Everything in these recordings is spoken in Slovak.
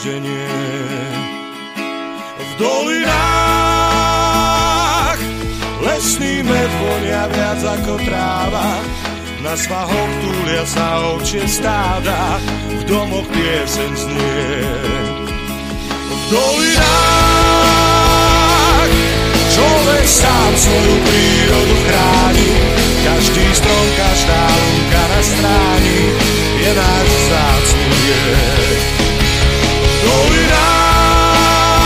Brieždenie. V dolinách lesný med vonia viac ako tráva, na svahoch túlia sa ovčie stáda, v domoch piesen znie. V dolinách človek sám svoju prírodu chráni, každý strom, každá lúka na stráni je náš vzácný viek. V dolinách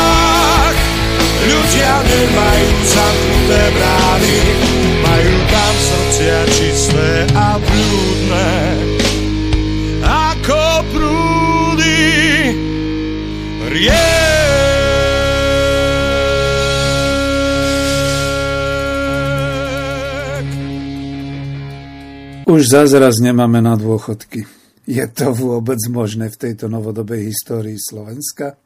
ľudia nemajú zamknuté brány, majú tam srdcia čisté a blúdne. Ako prúdy riek. Už zazraz nemáme na dôchodky. Je to vôbec možné v tejto novodobej histórii Slovenska?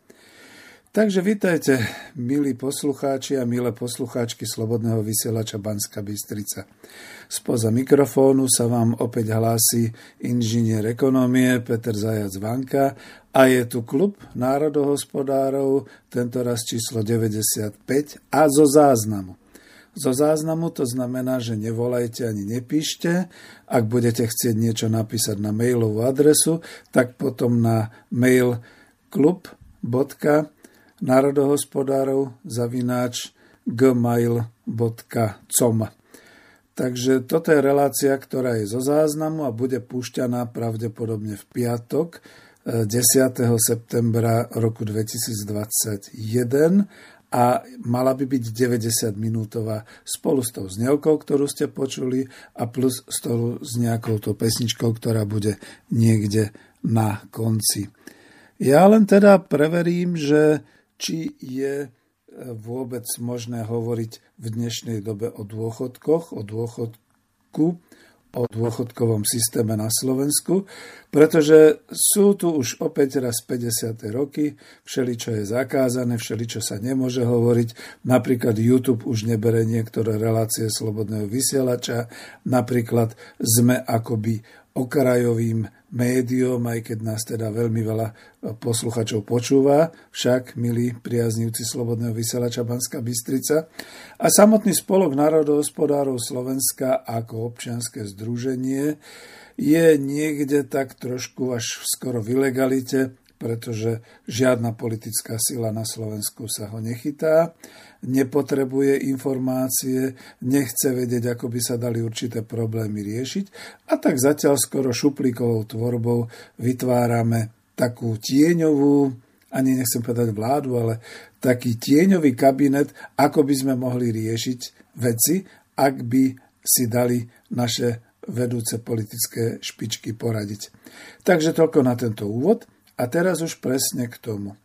Takže vítajte, milí poslucháči a milé poslucháčky Slobodného vysielača Banska Bystrica. Spoza mikrofónu sa vám opäť hlási inžinier ekonomie Peter Zajac Vanka a je tu klub národohospodárov, tento raz číslo 95 a zo záznamu. Zo záznamu to znamená, že nevolajte ani nepíšte. Ak budete chcieť niečo napísať na mailovú adresu, tak potom na mail klub.národohospodárov zavináč gmail.com Takže toto je relácia, ktorá je zo záznamu a bude púšťaná pravdepodobne v piatok 10. Eh, septembra roku 2021 a mala by byť 90 minútová spolu s tou znelkou, ktorú ste počuli a plus spolu s nejakou tou pesničkou, ktorá bude niekde na konci. Ja len teda preverím, že či je e, vôbec možné hovoriť v dnešnej dobe o dôchodkoch, o dôchodku, o dôchodkovom systéme na Slovensku, pretože sú tu už opäť raz 50. roky, všeličo je zakázané, všeličo sa nemôže hovoriť, napríklad YouTube už nebere niektoré relácie slobodného vysielača, napríklad sme akoby okrajovým médium, aj keď nás teda veľmi veľa posluchačov počúva, však, milí priaznivci Slobodného vysielača Banska Bystrica. A samotný spolok národohospodárov Slovenska ako občianske združenie je niekde tak trošku až skoro v ilegalite, pretože žiadna politická sila na Slovensku sa ho nechytá, nepotrebuje informácie, nechce vedieť, ako by sa dali určité problémy riešiť a tak zatiaľ skoro šuplíkovou tvorbou vytvárame takú tieňovú, ani nechcem povedať vládu, ale taký tieňový kabinet, ako by sme mohli riešiť veci, ak by si dali naše vedúce politické špičky poradiť. Takže toľko na tento úvod a teraz už presne k tomu.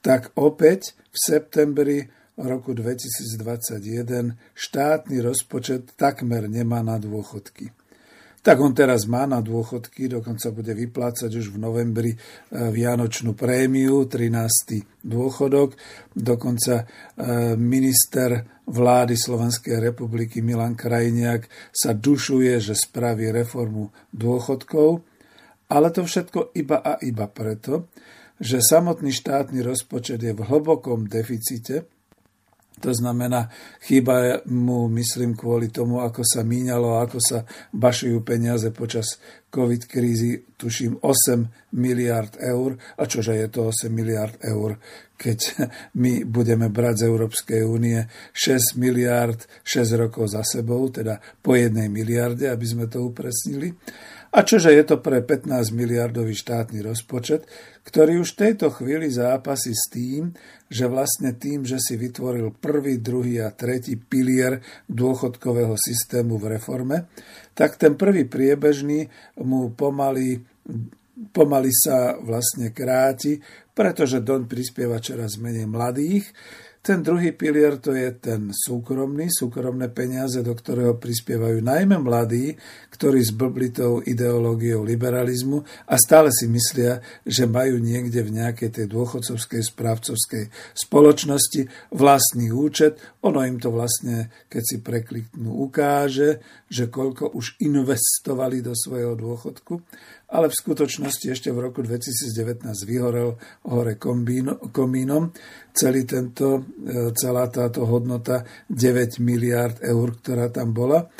Tak opäť v septembri roku 2021 štátny rozpočet takmer nemá na dôchodky tak on teraz má na dôchodky, dokonca bude vyplácať už v novembri e, vianočnú prémiu, 13. dôchodok. Dokonca e, minister vlády Slovenskej republiky Milan Krajniak sa dušuje, že spraví reformu dôchodkov, ale to všetko iba a iba preto, že samotný štátny rozpočet je v hlbokom deficite, to znamená, chýba mu, myslím, kvôli tomu, ako sa míňalo, ako sa bašujú peniaze počas COVID krízy, tuším 8 miliard eur. A čože je to 8 miliard eur, keď my budeme brať z Európskej únie 6 miliard 6 rokov za sebou, teda po jednej miliarde, aby sme to upresnili. A čože je to pre 15 miliardový štátny rozpočet, ktorý už v tejto chvíli zápasí s tým, že vlastne tým, že si vytvoril prvý, druhý a tretí pilier dôchodkového systému v reforme, tak ten prvý priebežný mu pomaly, pomaly sa vlastne kráti, pretože doň prispieva čoraz menej mladých, ten druhý pilier to je ten súkromný, súkromné peniaze, do ktorého prispievajú najmä mladí, ktorí s blblitou ideológiou liberalizmu a stále si myslia, že majú niekde v nejakej tej dôchodcovskej správcovskej spoločnosti vlastný účet. Ono im to vlastne, keď si prekliknú, ukáže, že koľko už investovali do svojho dôchodku ale v skutočnosti ešte v roku 2019 vyhorel hore komínom. Celý tento, e, celá táto hodnota 9 miliard eur, ktorá tam bola.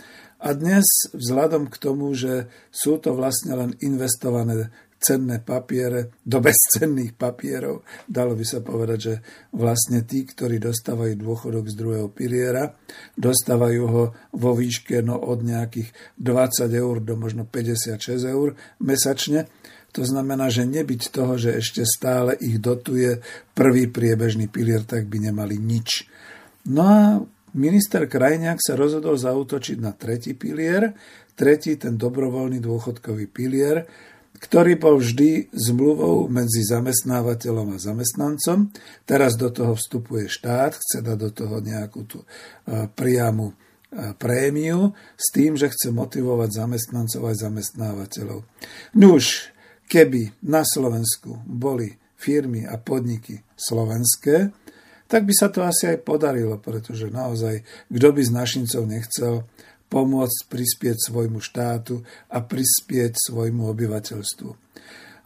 A dnes, vzhľadom k tomu, že sú to vlastne len investované cenné papiere do bezcenných papierov. Dalo by sa povedať, že vlastne tí, ktorí dostávajú dôchodok z druhého piliera, dostávajú ho vo výške no od nejakých 20 eur do možno 56 eur mesačne. To znamená, že nebyť toho, že ešte stále ich dotuje prvý priebežný pilier, tak by nemali nič. No a minister Krajniak sa rozhodol zautočiť na tretí pilier, tretí ten dobrovoľný dôchodkový pilier, ktorý bol vždy zmluvou medzi zamestnávateľom a zamestnancom. Teraz do toho vstupuje štát, chce dať do toho nejakú tú e, priamu e, prémiu s tým, že chce motivovať zamestnancov aj zamestnávateľov. Nuž, keby na Slovensku boli firmy a podniky slovenské, tak by sa to asi aj podarilo, pretože naozaj, kto by z našincov nechcel pomôcť prispieť svojmu štátu a prispieť svojmu obyvateľstvu.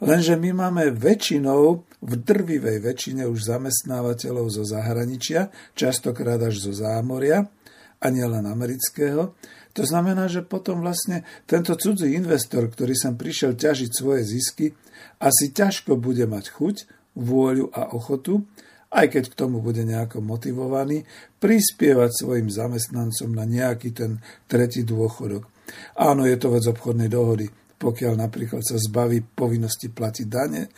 Lenže my máme väčšinou, v drvivej väčšine už zamestnávateľov zo zahraničia, častokrát až zo zámoria, a nielen amerického. To znamená, že potom vlastne tento cudzí investor, ktorý sem prišiel ťažiť svoje zisky, asi ťažko bude mať chuť, vôľu a ochotu aj keď k tomu bude nejako motivovaný, prispievať svojim zamestnancom na nejaký ten tretí dôchodok. Áno, je to vec obchodnej dohody. Pokiaľ napríklad sa zbaví povinnosti platiť dane,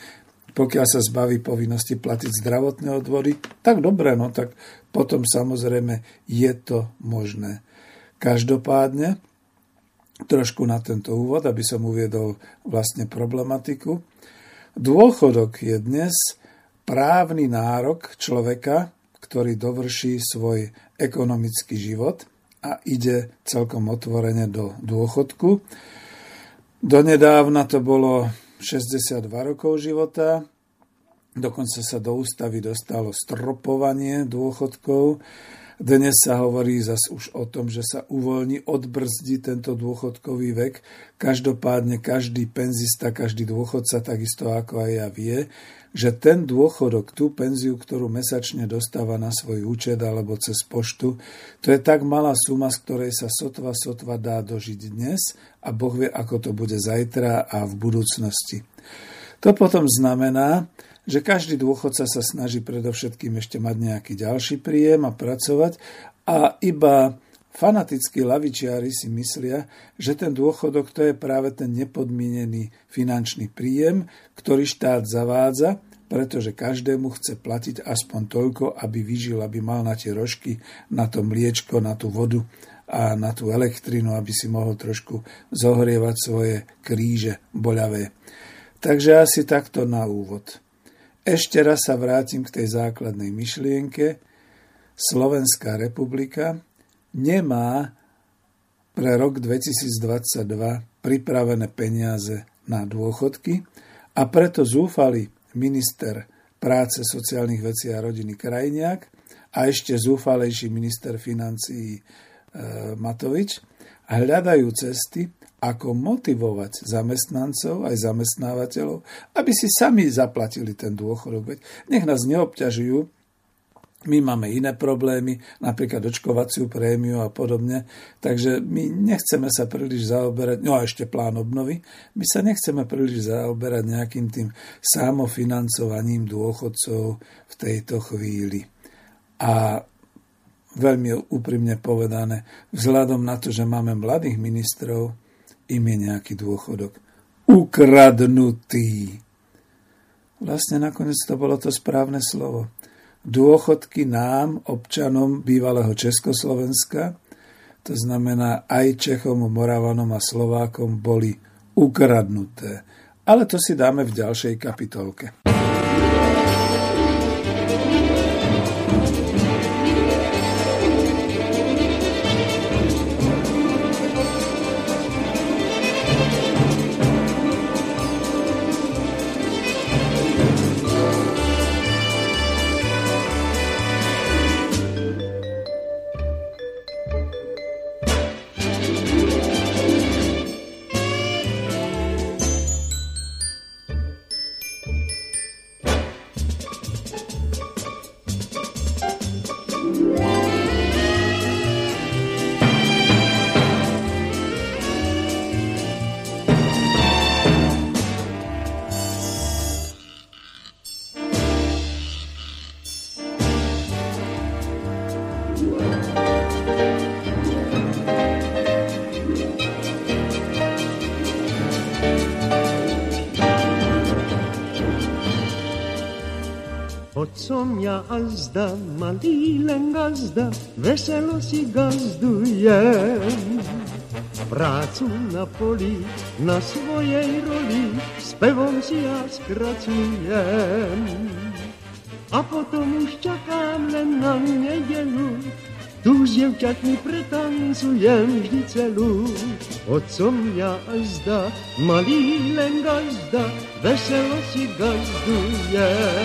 pokiaľ sa zbaví povinnosti platiť zdravotné odvody, tak dobre, no tak potom samozrejme je to možné. Každopádne, trošku na tento úvod, aby som uviedol vlastne problematiku. Dôchodok je dnes právny nárok človeka, ktorý dovrší svoj ekonomický život a ide celkom otvorene do dôchodku. Donedávna to bolo 62 rokov života, dokonca sa do ústavy dostalo stropovanie dôchodkov. Dnes sa hovorí zas už o tom, že sa uvoľní, odbrzdí tento dôchodkový vek. Každopádne každý penzista, každý dôchodca, takisto ako aj ja vie, že ten dôchodok, tú penziu, ktorú mesačne dostáva na svoj účet alebo cez poštu, to je tak malá suma, z ktorej sa sotva sotva dá dožiť dnes a Boh vie, ako to bude zajtra a v budúcnosti. To potom znamená, že každý dôchodca sa snaží predovšetkým ešte mať nejaký ďalší príjem a pracovať a iba Fanatickí lavičiari si myslia, že ten dôchodok to je práve ten nepodmienený finančný príjem, ktorý štát zavádza, pretože každému chce platiť aspoň toľko, aby vyžil, aby mal na tie rožky, na to mliečko, na tú vodu a na tú elektrinu, aby si mohol trošku zohrievať svoje kríže boľavé. Takže asi takto na úvod. Ešte raz sa vrátim k tej základnej myšlienke. Slovenská republika nemá pre rok 2022 pripravené peniaze na dôchodky a preto zúfali minister práce, sociálnych vecí a rodiny Krajniak a ešte zúfalejší minister financií e, Matovič hľadajú cesty, ako motivovať zamestnancov aj zamestnávateľov, aby si sami zaplatili ten dôchodok. nech nás neobťažujú my máme iné problémy, napríklad očkovaciu prémiu a podobne, takže my nechceme sa príliš zaoberať, no a ešte plán obnovy, my sa nechceme príliš zaoberať nejakým tým samofinancovaním dôchodcov v tejto chvíli. A veľmi úprimne povedané, vzhľadom na to, že máme mladých ministrov, im je nejaký dôchodok ukradnutý. Vlastne nakoniec to bolo to správne slovo dôchodky nám, občanom bývalého Československa, to znamená aj Čechom, Moravanom a Slovákom, boli ukradnuté. Ale to si dáme v ďalšej kapitolke. Veselo si gazdujem. Prácu na poli, na svojej roli, spevom si ja skracujem. A potom už čakám len na nedelu, tu s dievčatmi pretancujem vždy celú. Otcom ja a zda, malý len gazda, veselo si gazdujem.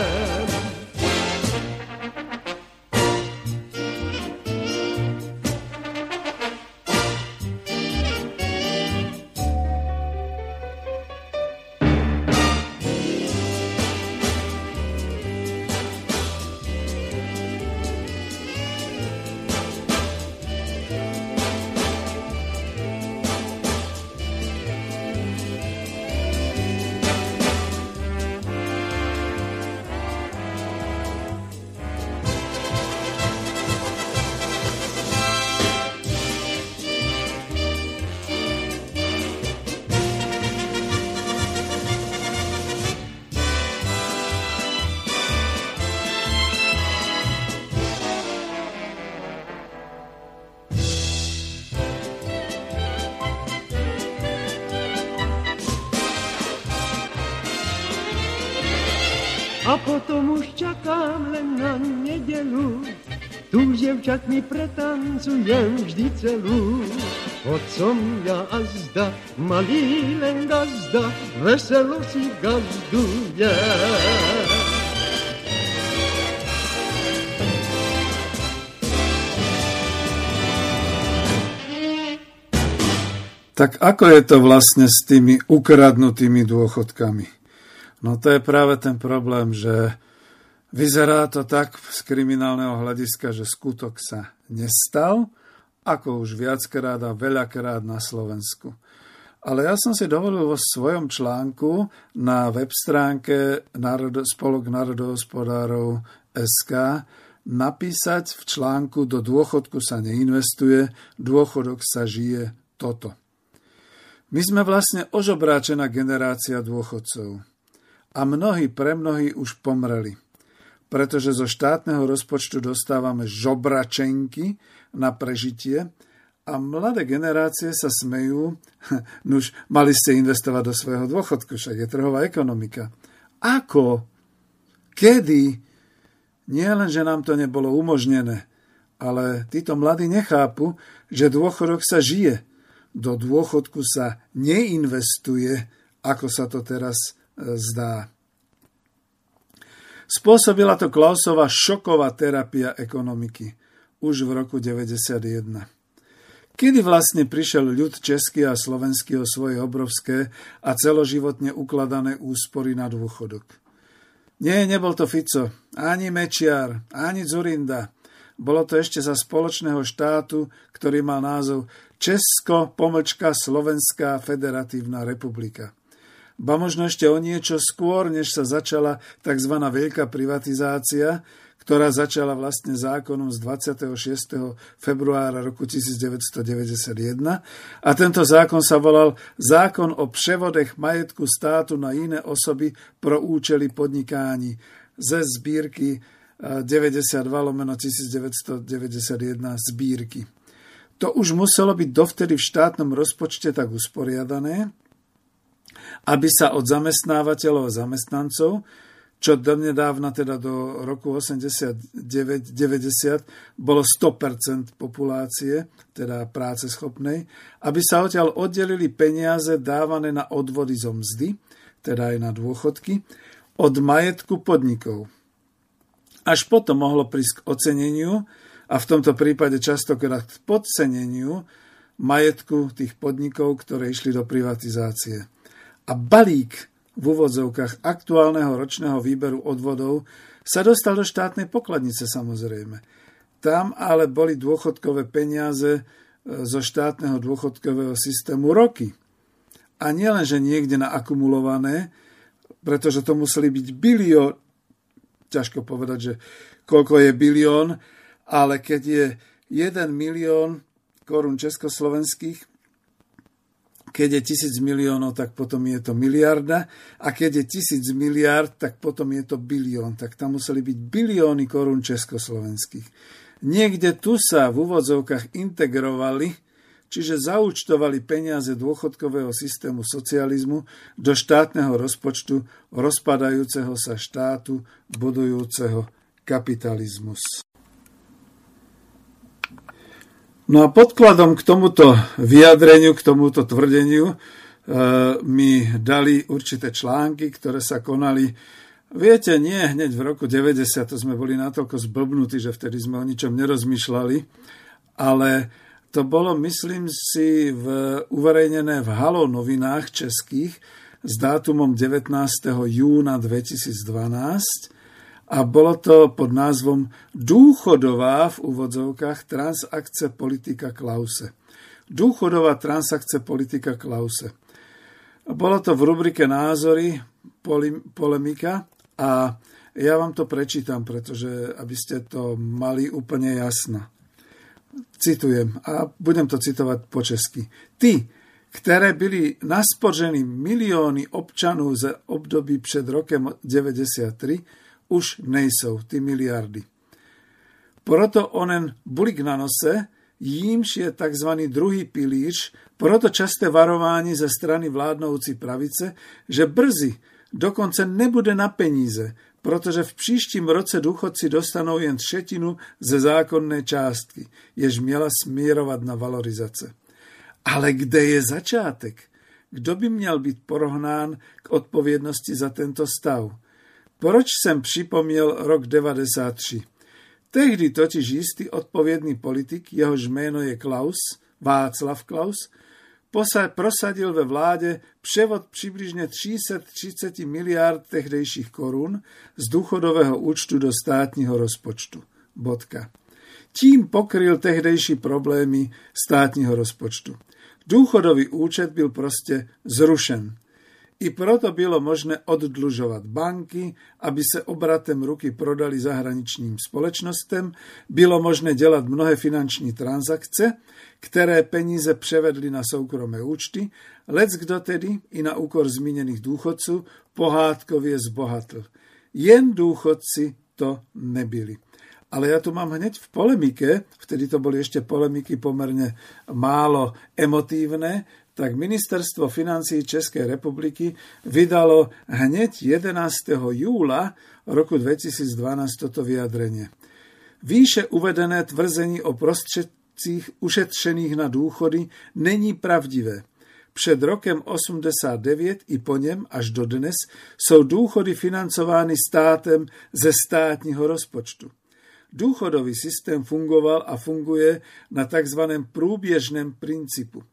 Dievčatmi pretancujem vždy celú. Otcom ja a zda, malý len gazda, veselo si gazduje. Tak ako je to vlastne s tými ukradnutými dôchodkami? No to je práve ten problém, že Vyzerá to tak z kriminálneho hľadiska, že skutok sa nestal, ako už viackrát a veľakrát na Slovensku. Ale ja som si dovolil vo svojom článku na web stránke Spolok národohospodárov SK napísať v článku do dôchodku sa neinvestuje, dôchodok sa žije toto. My sme vlastne ožobráčená generácia dôchodcov. A mnohí pre mnohí už pomreli pretože zo štátneho rozpočtu dostávame žobračenky na prežitie A mladé generácie sa smejú, nuž mali ste investovať do svojho dôchodku, však je trhová ekonomika. Ako? Kedy? Nie len, že nám to nebolo umožnené, ale títo mladí nechápu, že dôchodok sa žije. Do dôchodku sa neinvestuje, ako sa to teraz e, zdá. Spôsobila to Klausova šoková terapia ekonomiky už v roku 1991. Kedy vlastne prišiel ľud český a slovenský o svoje obrovské a celoživotne ukladané úspory na dôchodok? Nie, nebol to Fico, ani Mečiar, ani Zurinda. Bolo to ešte za spoločného štátu, ktorý mal názov Česko, pomlčka, Slovenská federatívna republika. Ba možno ešte o niečo skôr, než sa začala tzv. veľká privatizácia, ktorá začala vlastne zákonom z 26. februára roku 1991 a tento zákon sa volal Zákon o převodech majetku státu na iné osoby pro účely podnikání ze zbírky 92 lomeno 1991 zbírky. To už muselo byť dovtedy v štátnom rozpočte tak usporiadané, aby sa od zamestnávateľov a zamestnancov čo donedávna teda do roku 89-90 bolo 100% populácie, teda práce schopnej, aby sa odtiaľ oddelili peniaze dávané na odvody zo mzdy, teda aj na dôchodky, od majetku podnikov. Až potom mohlo prísť k oceneniu a v tomto prípade častokrát k podceneniu majetku tých podnikov, ktoré išli do privatizácie. A balík v úvodzovkách aktuálneho ročného výberu odvodov sa dostal do štátnej pokladnice samozrejme. Tam ale boli dôchodkové peniaze e, zo štátneho dôchodkového systému roky. A nielen, že niekde naakumulované, pretože to museli byť bilión, ťažko povedať, že koľko je bilión, ale keď je 1 milión korún československých, keď je tisíc miliónov, tak potom je to miliarda a keď je tisíc miliard, tak potom je to bilión. Tak tam museli byť bilióny korún československých. Niekde tu sa v úvodzovkách integrovali, čiže zaučtovali peniaze dôchodkového systému socializmu do štátneho rozpočtu rozpadajúceho sa štátu budujúceho kapitalizmus. No a podkladom k tomuto vyjadreniu, k tomuto tvrdeniu e, mi dali určité články, ktoré sa konali Viete, nie hneď v roku 90, to sme boli natoľko zblbnutí, že vtedy sme o ničom nerozmýšľali, ale to bolo, myslím si, v, uverejnené v Halo novinách českých s dátumom 19. júna 2012 a bolo to pod názvom Dôchodová v úvodzovkách transakce politika Klause. Dôchodová transakce politika Klause. Bolo to v rubrike Názory, polemika a ja vám to prečítam, pretože aby ste to mali úplne jasno. Citujem a budem to citovať po česky. Ty, ktoré byli naspořeny milióny občanů ze období před rokem 93, už nejsou ty miliardy. Proto onen bulik na nose, jímž je tzv. druhý pilíř, proto časté varování ze strany vládnoucí pravice, že brzy dokonce nebude na peníze, protože v příštím roce důchodci dostanou jen třetinu ze zákonné částky, jež měla smírovat na valorizace. Ale kde je začátek? Kdo by měl být porohnán k odpovědnosti za tento stav? Proč jsem připomněl rok 93? Tehdy totiž jistý odpovědný politik, jehož jméno je Klaus, Václav Klaus, prosadil ve vládě převod přibližně 330 miliard tehdejších korun z důchodového účtu do státního rozpočtu. Bodka. Tím pokryl tehdejší problémy státního rozpočtu. Důchodový účet byl prostě zrušen. I proto bylo možné oddlužovat banky, aby se obratem ruky prodali zahraničním společnostem, bylo možné dělat mnohé finanční transakce, které peníze převedli na soukromé účty, lec kdo tedy i na úkor zmíněných důchodců pohádkově zbohatl. Jen důchodci to nebyli. Ale ja tu mám hneď v polemike, vtedy to boli ešte polemiky pomerne málo emotívne, tak Ministerstvo financí Českej republiky vydalo hneď 11. júla roku 2012 toto vyjadrenie. Výše uvedené tvrzení o prostředcích ušetřených na důchody není pravdivé. Před rokem 89 i po něm až do dnes jsou důchody financovány státem ze státního rozpočtu. Důchodový systém fungoval a funguje na tzv. průběžném principu.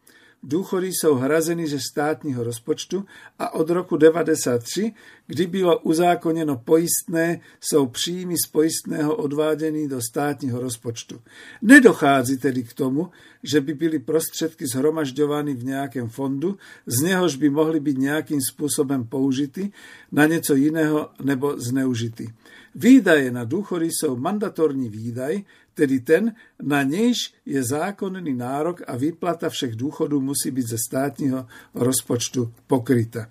Důchody jsou hrazeny ze státního rozpočtu a od roku 1993, kdy bylo uzákoněno pojistné, jsou příjmy z pojistného odváděny do státního rozpočtu. Nedochází tedy k tomu, že by byly prostředky zhromažďovány v nějakém fondu, z něhož by mohly být nějakým způsobem použity na něco jiného nebo zneužity. Výdaje na důchody jsou mandatorní výdaj, tedy ten, na nějž je zákonný nárok a výplata všech důchodů musí být ze státního rozpočtu pokryta.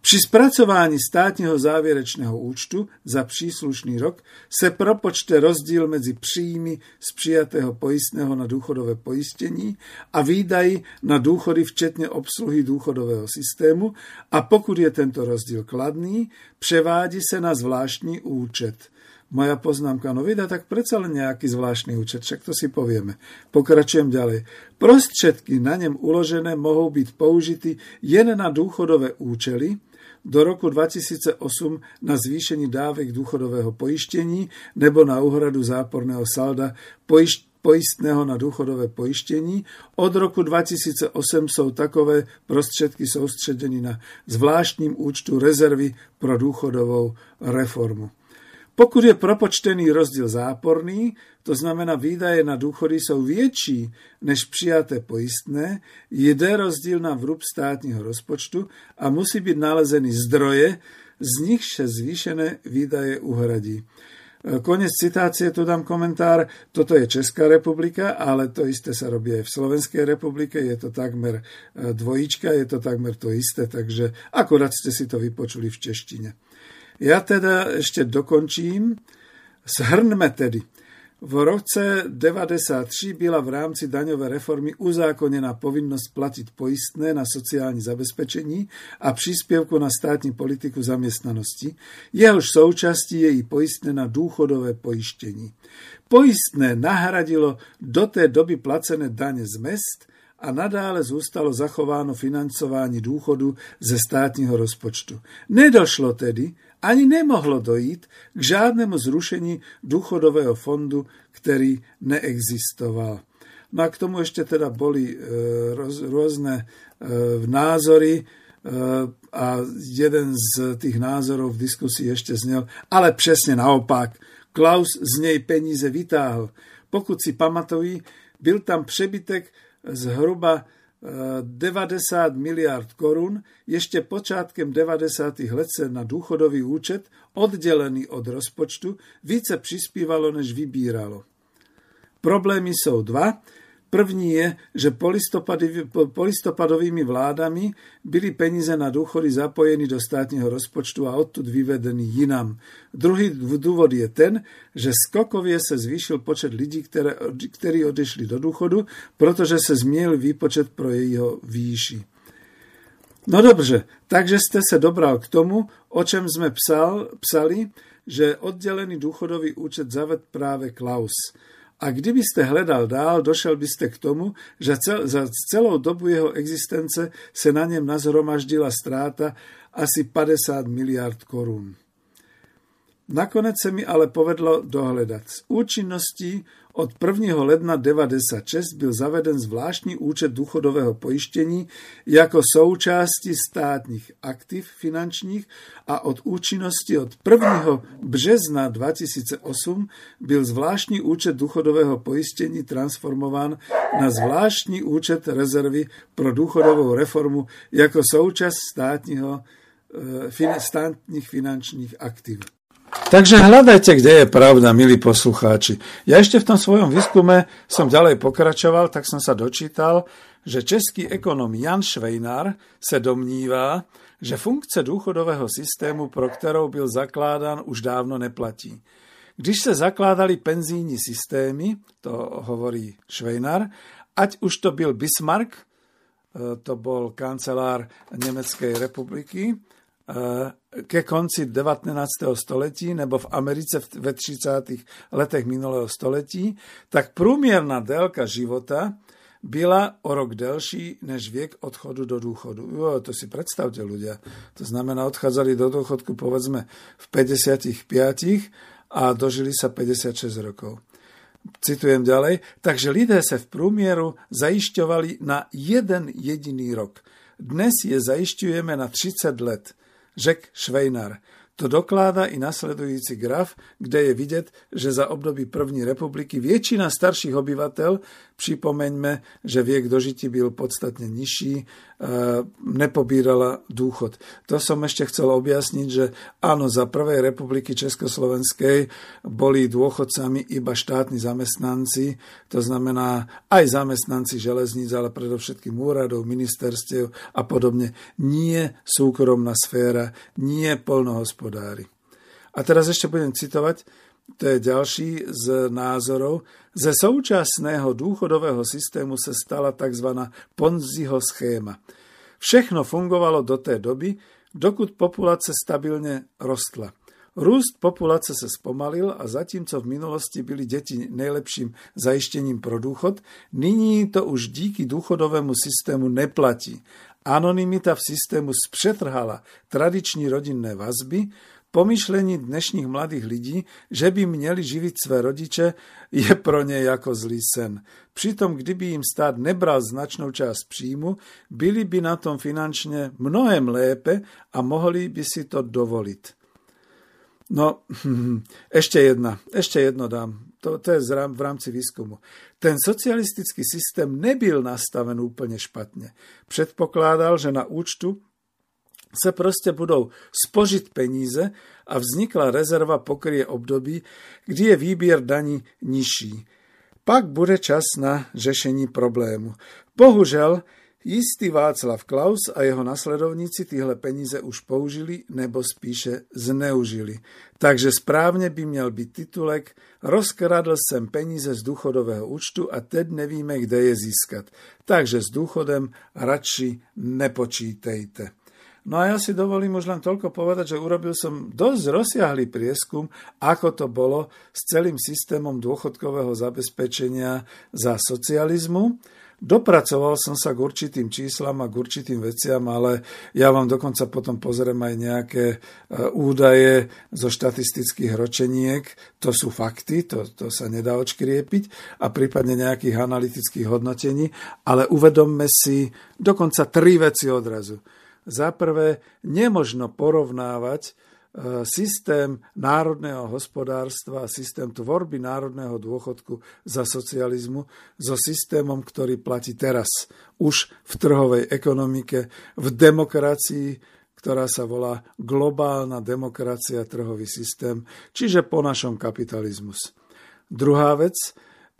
Při spracování státního závěrečného účtu za příslušný rok se propočte rozdíl mezi příjmy z přijatého pojistného na důchodové pojištění a výdaji na důchody včetně obsluhy důchodového systému a pokud je tento rozdíl kladný, převádí se na zvláštní účet – moja poznámka, no vydá tak predsa len nejaký zvláštny účet, však to si povieme. Pokračujem ďalej. Prostředky na ňem uložené mohou byť použity jen na dôchodové účely, do roku 2008 na zvýšení dávek dôchodového pojištení nebo na úhradu záporného salda poišť poistného na dôchodové pojištení. Od roku 2008 sú takové prostředky soustředěny na zvláštním účtu rezervy pro dôchodovou reformu. Pokud je propočtený rozdíl záporný, to znamená výdaje na důchody jsou větší než přijaté pojistné, jde rozdíl na vrub státního rozpočtu a musí být nalezený zdroje, z nich se zvýšené výdaje uhradí. Konec citácie, tu dám komentár. Toto je Česká republika, ale to isté sa robí aj v Slovenskej republike. Je to takmer e, dvojička, je to takmer to isté, takže akorát ste si to vypočuli v češtine. Ja teda ešte dokončím. Shrňme tedy. V roce 1993 byla v rámci daňové reformy uzákonená povinnosť platiť poistné na sociální zabezpečení a příspěvku na státní politiku zamestnanosti, jehož součástí je i poistné na důchodové pojištění. Poistné nahradilo do té doby placené dane z mest a nadále zůstalo zachováno financování důchodu ze státního rozpočtu. Nedošlo tedy ani nemohlo dojít k žádnému zrušení důchodového fondu, ktorý neexistoval. No a k tomu ešte teda boli e, rôzne e, názory e, a jeden z tých názorov v diskusii ešte znel, ale přesne naopak, Klaus z nej peníze vytáhl. Pokud si pamatují, byl tam přebytek zhruba 90 miliard korun ešte počátkem 90. let sa na dôchodový účet, oddelený od rozpočtu, více prispívalo, než vybíralo. Problémy sú dva. První je, že polistopadovými vládami byli peníze na dôchody zapojení do státneho rozpočtu a odtud vyvedení jinam. Druhý dôvod je ten, že skokovie sa zvýšil počet lidí, ktoré, ktorí odešli do dôchodu, protože sa zmiel výpočet pro jeho výši. No dobře, takže ste sa dobral k tomu, o čem sme psal, psali, že oddelený dôchodový účet zaved práve Klaus. A kdyby ste hledal dál, došel by ste k tomu, že cel, za celou dobu jeho existence se na něm nazhromaždila stráta asi 50 miliard korún. Nakonec se mi ale povedlo dohledat. Z účinností od 1. ledna 1996 byl zaveden zvláštní účet důchodového pojištění jako součástí státních aktiv finančních a od účinnosti od 1. března 2008 byl zvláštní účet důchodového pojištění transformován na zvláštní účet rezervy pro důchodovou reformu jako součást státního, eh, státních finančních aktiv. Takže hľadajte, kde je pravda, milí poslucháči. Ja ešte v tom svojom výskume som ďalej pokračoval, tak som sa dočítal, že český ekonom Jan Švejnar se domnívá, že funkce důchodového systému, pro kterou byl zakládán, už dávno neplatí. Když se zakládali penzijní systémy, to hovorí Švejnar, ať už to byl Bismarck, e, to bol kancelár Nemeckej republiky, e, ke konci 19. století nebo v Americe ve 30. letech minulého století, tak průměrná délka života byla o rok delší než viek odchodu do dôchodu. Jo, to si predstavte ľudia. To znamená, odchádzali do dôchodku povedzme v 55 a dožili sa 56 rokov. Citujem ďalej. Takže lidé sa v průmieru zajišťovali na jeden jediný rok. Dnes je zajišťujeme na 30 let, řek Švejnar. To dokládá i nasledujúci graf, kde je vidět, že za období první republiky většina starších obyvatel Připomeňme, že viek dožití byl podstatne nižší, nepobírala dôchod. To som ešte chcel objasniť, že áno, za prvej republiky Československej boli dôchodcami iba štátni zamestnanci, to znamená aj zamestnanci železníc, ale predovšetkým úradov, ministerstiev a podobne. Nie súkromná sféra, nie polnohospodári. A teraz ešte budem citovať to je ďalší z názorov, ze současného dôchodového systému sa stala tzv. Ponziho schéma. Všechno fungovalo do té doby, dokud populace stabilne rostla. Růst populace se spomalil a zatímco v minulosti byli deti nejlepším zajištěním pro důchod, nyní to už díky důchodovému systému neplatí. Anonymita v systému spřetrhala tradiční rodinné vazby, Pomyšlení dnešních mladých lidí, že by měli živit své rodiče, je pro ně jako zlý sen. Přitom, kdyby jim stát nebral značnou část příjmu, byli by na tom finančně mnohem lépe a mohli by si to dovolit. No, ešte jedna, ešte jedno dám. To, to je v rámci výskumu. Ten socialistický systém nebyl nastaven úplne špatne. Předpokládal, že na účtu se proste budou spožiť peníze a vzniklá rezerva pokrie období, kdy je výběr daní nižší. Pak bude čas na řešení problému. Bohužel, jistý Václav Klaus a jeho nasledovníci tyhle peníze už použili nebo spíše zneužili. Takže správně by měl být titulek Rozkradl jsem peníze z důchodového účtu a teď nevíme, kde je získat. Takže s důchodem radši nepočítejte. No a ja si dovolím už len toľko povedať, že urobil som dosť rozsiahlý prieskum, ako to bolo s celým systémom dôchodkového zabezpečenia za socializmu. Dopracoval som sa k určitým číslam a k určitým veciam, ale ja vám dokonca potom pozriem aj nejaké e, údaje zo štatistických ročeniek. To sú fakty, to, to sa nedá odškriepiť a prípadne nejakých analytických hodnotení, ale uvedomme si dokonca tri veci odrazu za prvé, nemožno porovnávať e, systém národného hospodárstva a systém tvorby národného dôchodku za socializmu so systémom, ktorý platí teraz už v trhovej ekonomike, v demokracii, ktorá sa volá globálna demokracia, trhový systém, čiže po našom kapitalizmus. Druhá vec,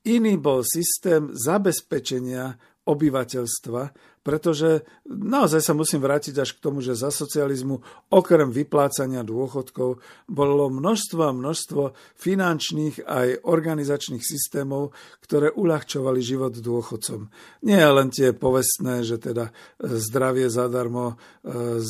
iný bol systém zabezpečenia obyvateľstva, pretože naozaj sa musím vrátiť až k tomu, že za socializmu okrem vyplácania dôchodkov bolo množstvo a množstvo finančných aj organizačných systémov, ktoré uľahčovali život dôchodcom. Nie len tie povestné, že teda zdravie zadarmo, e,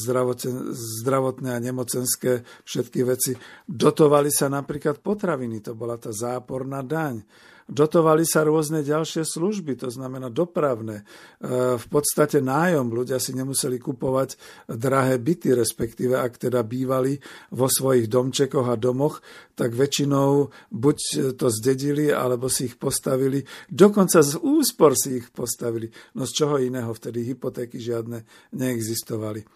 zdravotné a nemocenské všetky veci. Dotovali sa napríklad potraviny, to bola tá záporná daň. Dotovali sa rôzne ďalšie služby, to znamená dopravné. E, v podstate nájom. Ľudia si nemuseli kupovať drahé byty, respektíve ak teda bývali vo svojich domčekoch a domoch, tak väčšinou buď to zdedili, alebo si ich postavili. Dokonca z úspor si ich postavili. No z čoho iného vtedy hypotéky žiadne neexistovali.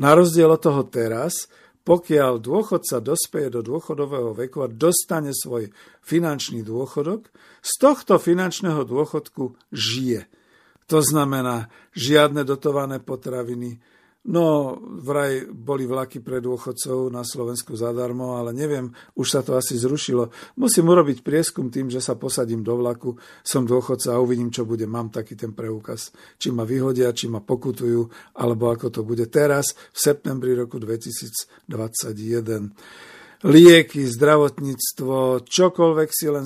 Na rozdiel od toho teraz, pokiaľ dôchodca dospeje do dôchodového veku a dostane svoj finančný dôchodok, z tohto finančného dôchodku žije. To znamená žiadne dotované potraviny, No, vraj boli vlaky pre dôchodcov na Slovensku zadarmo, ale neviem, už sa to asi zrušilo. Musím urobiť prieskum tým, že sa posadím do vlaku, som dôchodca a uvidím, čo bude. Mám taký ten preukaz. Či ma vyhodia, či ma pokutujú, alebo ako to bude teraz, v septembri roku 2021. lieky, zdravotníctvo, čokoľvek si len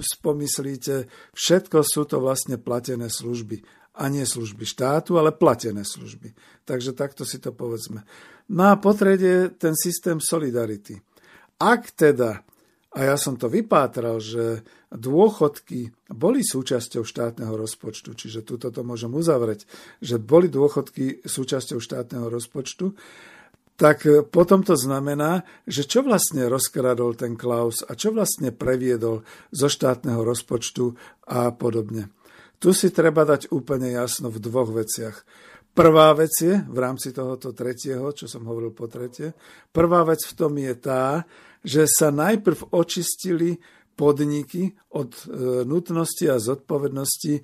spomyslíte, všetko sú to vlastne platené služby. A nie služby štátu, ale platené služby. Takže takto si to povedzme. No a potredie ten systém solidarity. Ak teda, a ja som to vypátral, že dôchodky boli súčasťou štátneho rozpočtu, čiže túto to môžem uzavrieť, že boli dôchodky súčasťou štátneho rozpočtu, tak potom to znamená, že čo vlastne rozkradol ten Klaus a čo vlastne previedol zo štátneho rozpočtu a podobne. Tu si treba dať úplne jasno v dvoch veciach. Prvá vec je, v rámci tohoto tretieho, čo som hovoril po tretie, prvá vec v tom je tá, že sa najprv očistili podniky od e, nutnosti a zodpovednosti e,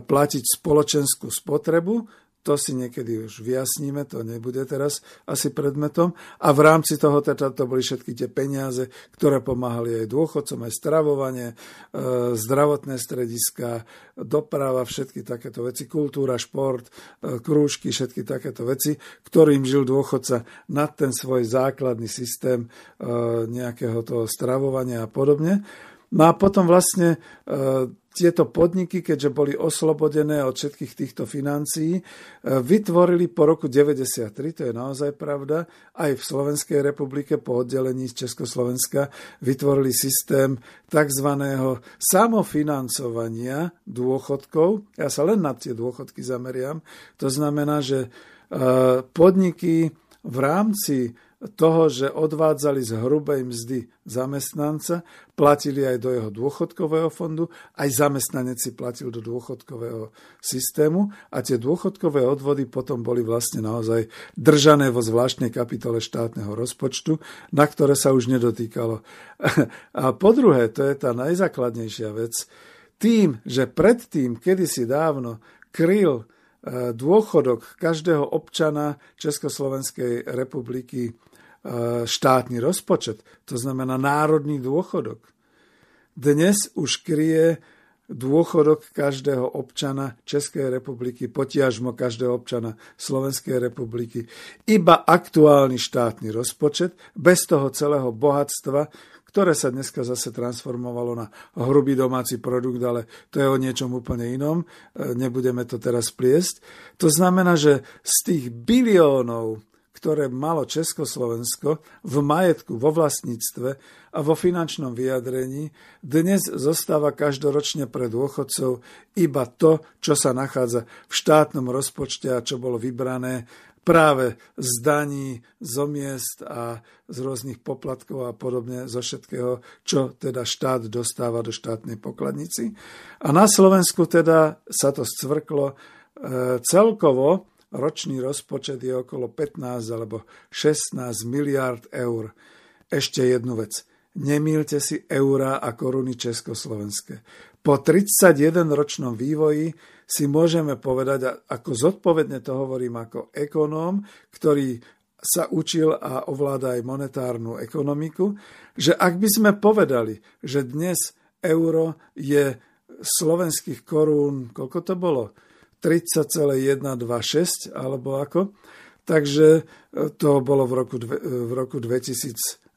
platiť spoločenskú spotrebu, to si niekedy už vyjasníme, to nebude teraz asi predmetom. A v rámci toho teda to boli všetky tie peniaze, ktoré pomáhali aj dôchodcom, aj stravovanie, e, zdravotné strediska, doprava, všetky takéto veci, kultúra, šport, e, krúžky, všetky takéto veci, ktorým žil dôchodca nad ten svoj základný systém e, nejakého toho stravovania a podobne. No a potom vlastne tieto podniky, keďže boli oslobodené od všetkých týchto financií, e, vytvorili po roku 93, to je naozaj pravda, aj v Slovenskej republike po oddelení z Československa vytvorili systém tzv. samofinancovania dôchodkov. Ja sa len na tie dôchodky zameriam. To znamená, že e, podniky v rámci toho, že odvádzali z hrubej mzdy zamestnanca, platili aj do jeho dôchodkového fondu, aj zamestnanec si platil do dôchodkového systému a tie dôchodkové odvody potom boli vlastne naozaj držané vo zvláštnej kapitole štátneho rozpočtu, na ktoré sa už nedotýkalo. A po druhé, to je tá najzákladnejšia vec, tým, že predtým, kedysi dávno, kryl e, dôchodok každého občana Československej republiky štátny rozpočet, to znamená národný dôchodok. Dnes už kryje dôchodok každého občana Českej republiky, potiažmo každého občana Slovenskej republiky. Iba aktuálny štátny rozpočet, bez toho celého bohatstva, ktoré sa dneska zase transformovalo na hrubý domáci produkt, ale to je o niečom úplne inom. E, nebudeme to teraz pliesť. To znamená, že z tých biliónov ktoré malo Československo v majetku, vo vlastníctve a vo finančnom vyjadrení, dnes zostáva každoročne pre dôchodcov iba to, čo sa nachádza v štátnom rozpočte a čo bolo vybrané práve z daní, zo miest a z rôznych poplatkov a podobne, zo všetkého, čo teda štát dostáva do štátnej pokladnici. A na Slovensku teda sa to scvrklo e, celkovo ročný rozpočet je okolo 15 alebo 16 miliard eur. Ešte jednu vec. Nemýlte si eurá a koruny československé. Po 31-ročnom vývoji si môžeme povedať, ako zodpovedne to hovorím ako ekonóm, ktorý sa učil a ovláda aj monetárnu ekonomiku, že ak by sme povedali, že dnes euro je slovenských korún, koľko to bolo? 30,126 alebo ako. Takže e, to bolo v roku, v roku 2009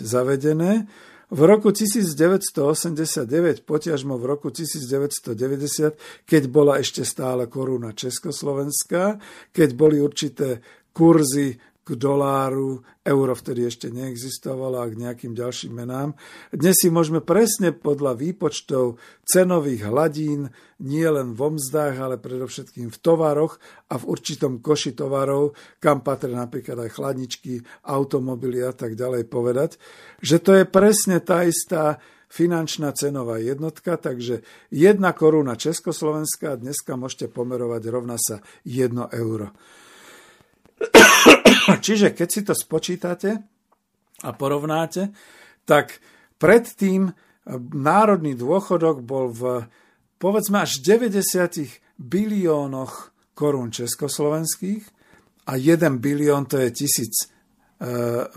zavedené. V roku 1989, potiažmo v roku 1990, keď bola ešte stále koruna Československá, keď boli určité kurzy k doláru, euro vtedy ešte neexistovalo a k nejakým ďalším menám. Dnes si môžeme presne podľa výpočtov cenových hladín, nie len vo mzdách, ale predovšetkým v tovaroch a v určitom koši tovarov, kam patria napríklad aj chladničky, automobily a tak ďalej povedať, že to je presne tá istá finančná cenová jednotka, takže jedna koruna Československá dneska môžete pomerovať rovna sa 1 euro. Čiže keď si to spočítate a porovnáte, tak predtým národný dôchodok bol v povedzme až 90 biliónoch korún československých a 1 bilión to je tisíc e,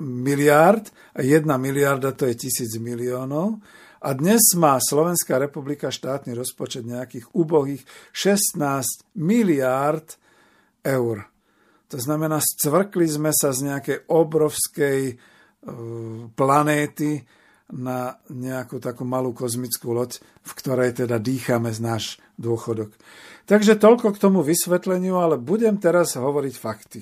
miliárd a 1 miliarda to je tisíc miliónov. A dnes má Slovenská republika štátny rozpočet nejakých ubohých 16 miliárd eur. To znamená, scvrkli sme sa z nejakej obrovskej planéty na nejakú takú malú kozmickú loď, v ktorej teda dýchame z náš dôchodok. Takže toľko k tomu vysvetleniu, ale budem teraz hovoriť fakty.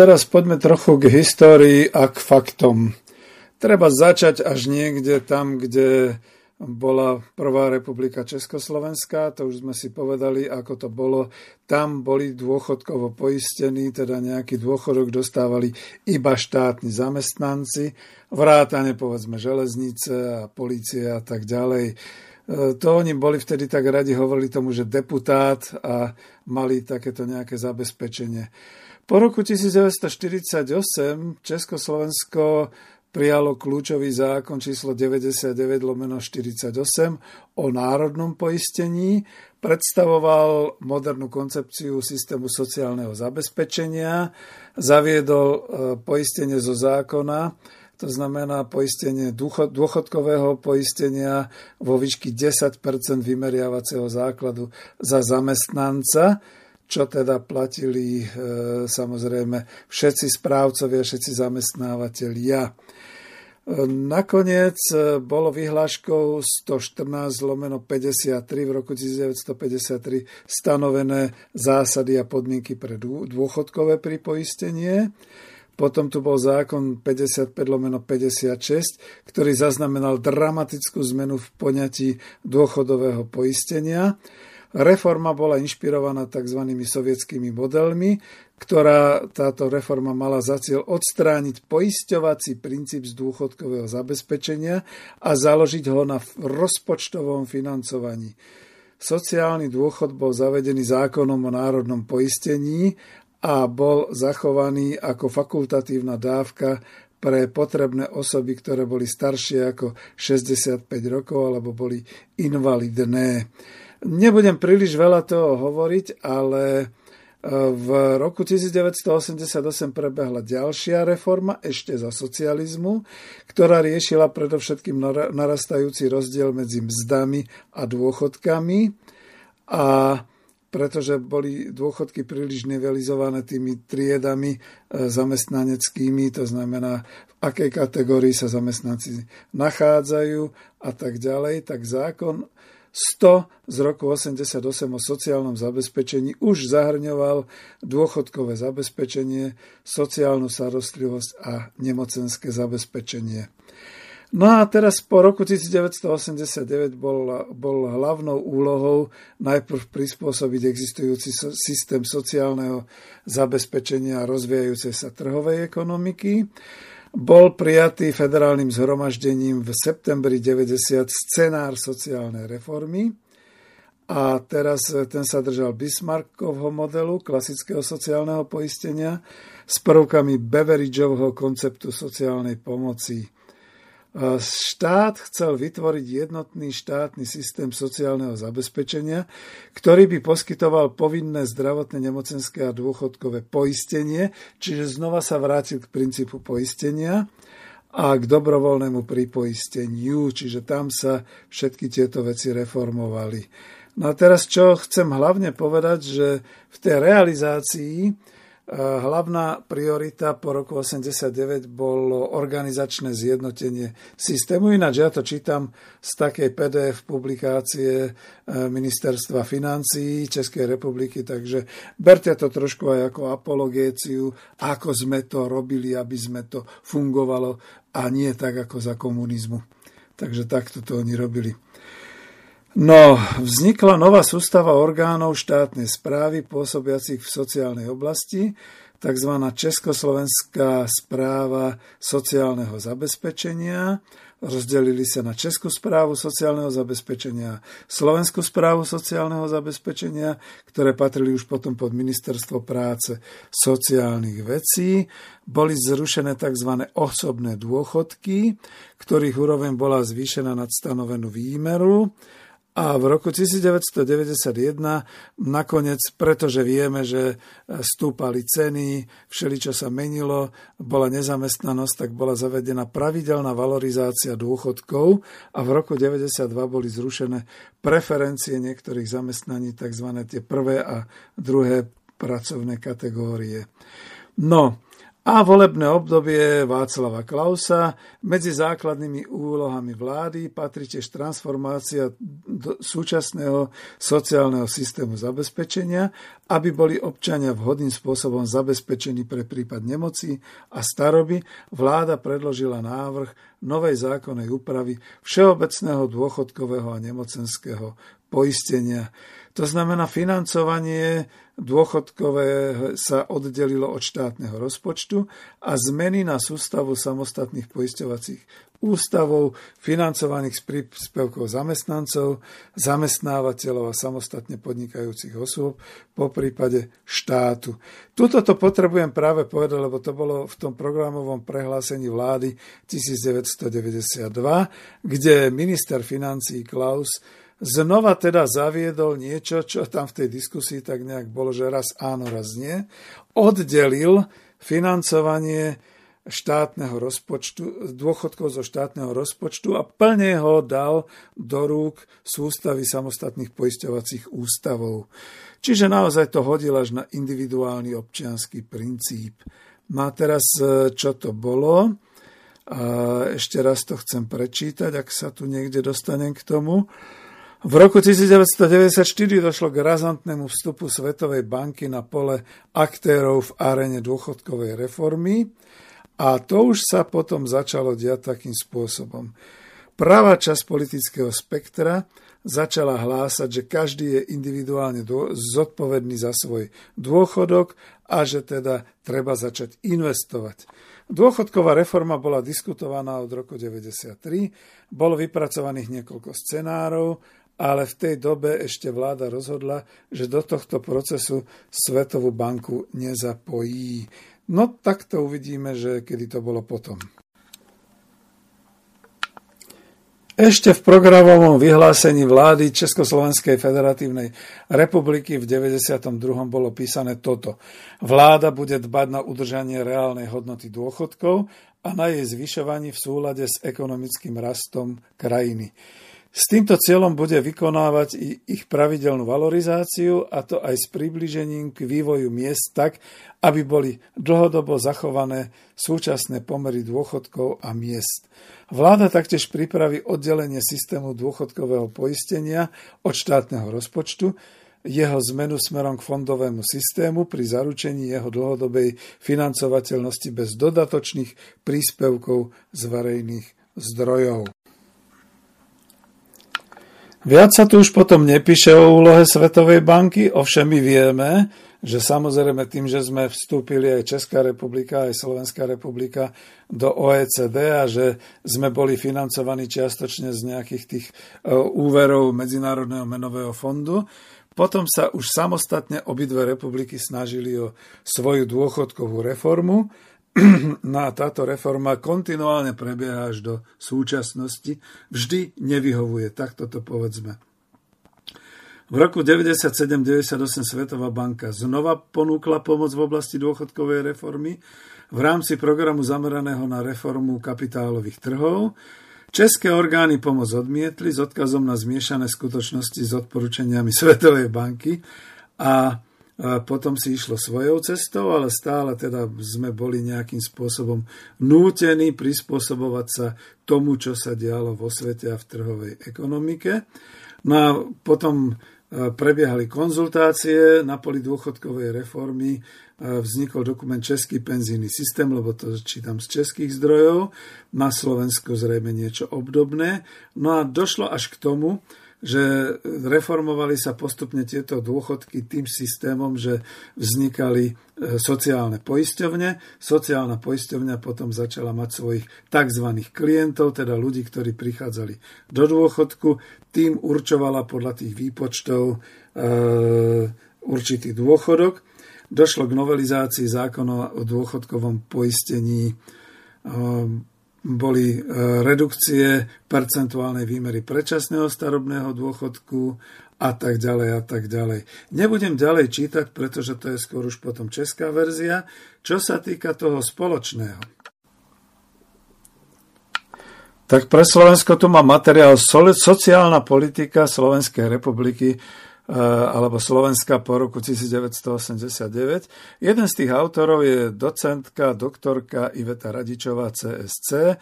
Teraz poďme trochu k histórii a k faktom. Treba začať až niekde tam, kde bola Prvá republika Československá, to už sme si povedali, ako to bolo. Tam boli dôchodkovo poistení, teda nejaký dôchodok dostávali iba štátni zamestnanci, vrátane povedzme železnice a policie a tak ďalej. E, to oni boli vtedy tak radi, hovorili tomu, že deputát a mali takéto nejaké zabezpečenie. Po roku 1948 Československo prijalo kľúčový zákon číslo 99 lomeno 48 o národnom poistení, predstavoval modernú koncepciu systému sociálneho zabezpečenia, zaviedol e, poistenie zo zákona, to znamená poistenie dôchodkového poistenia vo výšky 10% vymeriavacieho základu za zamestnanca, čo teda platili e, samozrejme všetci správcovia, všetci zamestnávateľia. E, nakoniec e, bolo vyhláškou 114 lomeno 53 v roku 1953 stanovené zásady a podmienky pre dôchodkové pripoistenie. Potom tu bol zákon 55 lomeno 56, ktorý zaznamenal dramatickú zmenu v poňatí dôchodového poistenia Reforma bola inšpirovaná tzv. sovietskými modelmi, ktorá táto reforma mala za cieľ odstrániť poisťovací princíp z dôchodkového zabezpečenia a založiť ho na rozpočtovom financovaní. Sociálny dôchod bol zavedený zákonom o národnom poistení a bol zachovaný ako fakultatívna dávka pre potrebné osoby, ktoré boli staršie ako 65 rokov alebo boli invalidné. Nebudem príliš veľa toho hovoriť, ale V roku 1988 prebehla ďalšia reforma, ešte za socializmu, ktorá riešila predovšetkým narastajúci rozdiel medzi mzdami a dôchodkami. A pretože boli dôchodky príliš nivelizované tými triedami e, zamestnaneckými, to znamená, v akej kategórii sa zamestnanci nachádzajú a tak ďalej, tak zákon 100 z roku 88 o sociálnom zabezpečení už zahrňoval dôchodkové zabezpečenie, sociálnu starostlivosť a nemocenské zabezpečenie. No a teraz po roku 1989 bol, bol hlavnou úlohou najprv prispôsobiť existujúci so, systém sociálneho zabezpečenia a rozvíjajúcej sa trhovej ekonomiky. Bol prijatý federálnym zhromaždením v septembri 90 scenár sociálnej reformy a teraz ten sa držal Bismarckovho modelu klasického sociálneho poistenia s prvkami Beveridgeovho konceptu sociálnej pomoci. Štát chcel vytvoriť jednotný štátny systém sociálneho zabezpečenia, ktorý by poskytoval povinné zdravotné, nemocenské a dôchodkové poistenie, čiže znova sa vrátil k princípu poistenia a k dobrovoľnému pripoisteniu, čiže tam sa všetky tieto veci reformovali. No a teraz, čo chcem hlavne povedať, že v tej realizácii Hlavná priorita po roku 89 bolo organizačné zjednotenie systému. Ináč ja to čítam z takej PDF publikácie e, Ministerstva financií Českej republiky, takže berte to trošku aj ako apologéciu, ako sme to robili, aby sme to fungovalo a nie tak ako za komunizmu. Takže takto to oni robili. No, vznikla nová sústava orgánov štátnej správy pôsobiacich v sociálnej oblasti, tzv. Československá správa sociálneho zabezpečenia. Rozdelili sa na Českú správu sociálneho zabezpečenia, Slovenskú správu sociálneho zabezpečenia, ktoré patrili už potom pod Ministerstvo práce sociálnych vecí. Boli zrušené tzv. osobné dôchodky, ktorých úroveň bola zvýšená nad stanovenú výmeru a v roku 1991 nakoniec, pretože vieme, že stúpali ceny, všeličo sa menilo, bola nezamestnanosť, tak bola zavedená pravidelná valorizácia dôchodkov a v roku 1992 boli zrušené preferencie niektorých zamestnaní, tzv. tie prvé a druhé pracovné kategórie. No, a volebné obdobie Václava Klausa. Medzi základnými úlohami vlády patrí tiež transformácia súčasného sociálneho systému zabezpečenia, aby boli občania vhodným spôsobom zabezpečení pre prípad nemoci a staroby. Vláda predložila návrh novej zákonnej úpravy všeobecného dôchodkového a nemocenského poistenia. To znamená, financovanie dôchodkové sa oddelilo od štátneho rozpočtu a zmeny na sústavu samostatných poisťovacích ústavov, financovaných z príspevkov zamestnancov, zamestnávateľov a samostatne podnikajúcich osôb, po prípade štátu. Tuto to potrebujem práve povedať, lebo to bolo v tom programovom prehlásení vlády 1992, kde minister financí Klaus znova teda zaviedol niečo, čo tam v tej diskusii tak nejak bolo, že raz áno, raz nie. Oddelil financovanie štátneho rozpočtu, dôchodkov zo štátneho rozpočtu a plne ho dal do rúk sústavy samostatných poisťovacích ústavov. Čiže naozaj to hodil až na individuálny občianský princíp. No a teraz, e, čo to bolo? Ešte raz to chcem prečítať, ak sa tu niekde dostanem k tomu. V roku 1994 došlo k razantnému vstupu Svetovej banky na pole aktérov v arene dôchodkovej reformy a to už sa potom začalo diať takým spôsobom. Pravá časť politického spektra začala hlásať, že každý je individuálne zodpovedný za svoj dôchodok a že teda treba začať investovať. Dôchodková reforma bola diskutovaná od roku 1993, bolo vypracovaných niekoľko scenárov, ale v tej dobe ešte vláda rozhodla, že do tohto procesu Svetovú banku nezapojí. No tak to uvidíme, že kedy to bolo potom. Ešte v programovom vyhlásení vlády Československej federatívnej republiky v 92. bolo písané toto. Vláda bude dbať na udržanie reálnej hodnoty dôchodkov a na jej zvyšovaní v súlade s ekonomickým rastom krajiny. S týmto cieľom bude vykonávať ich pravidelnú valorizáciu a to aj s približením k vývoju miest tak, aby boli dlhodobo zachované súčasné pomery dôchodkov a miest. Vláda taktiež pripraví oddelenie systému dôchodkového poistenia od štátneho rozpočtu, jeho zmenu smerom k fondovému systému pri zaručení jeho dlhodobej financovateľnosti bez dodatočných príspevkov z verejných zdrojov. Viac sa tu už potom nepíše o úlohe Svetovej banky, ovšem my vieme, že samozrejme tým, že sme vstúpili aj Česká republika, aj Slovenská republika do OECD a že sme boli financovaní čiastočne z nejakých tých e, úverov Medzinárodného menového fondu, potom sa už samostatne obidve republiky snažili o svoju dôchodkovú reformu No a táto reforma kontinuálne prebieha až do súčasnosti. Vždy nevyhovuje, takto to povedzme. V roku 97-98 Svetová banka znova ponúkla pomoc v oblasti dôchodkovej reformy v rámci programu zameraného na reformu kapitálových trhov. České orgány pomoc odmietli s odkazom na zmiešané skutočnosti s odporúčaniami Svetovej banky a potom si išlo svojou cestou, ale stále teda sme boli nejakým spôsobom nútení prispôsobovať sa tomu, čo sa dialo vo svete a v trhovej ekonomike. No a potom e, prebiehali konzultácie na poli dôchodkovej reformy, e, vznikol dokument Český penzijný systém, lebo to čítam z českých zdrojov, na Slovensku zrejme niečo obdobné. No a došlo až k tomu, že reformovali sa postupne tieto dôchodky tým systémom, že vznikali e, sociálne poisťovne. Sociálna poisťovňa potom začala mať svojich tzv. klientov, teda ľudí, ktorí prichádzali do dôchodku. Tým určovala podľa tých výpočtov e, určitý dôchodok. Došlo k novelizácii zákona o dôchodkovom poistení e, boli e, redukcie percentuálnej výmery predčasného starobného dôchodku a tak ďalej a tak ďalej. Nebudem ďalej čítať, pretože to je skôr už potom česká verzia. Čo sa týka toho spoločného. Tak pre Slovensko tu má materiál Sociálna politika Slovenskej republiky alebo Slovenska po roku 1989. Jeden z tých autorov je docentka, doktorka Iveta Radičová CSC,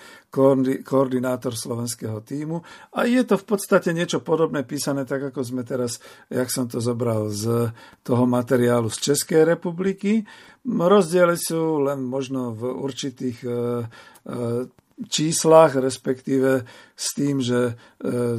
koordinátor slovenského týmu a je to v podstate niečo podobné písané tak, ako sme teraz, jak som to zobral z toho materiálu z Českej republiky. Rozdiely sú len možno v určitých eh, eh, číslach, respektíve s tým, že e,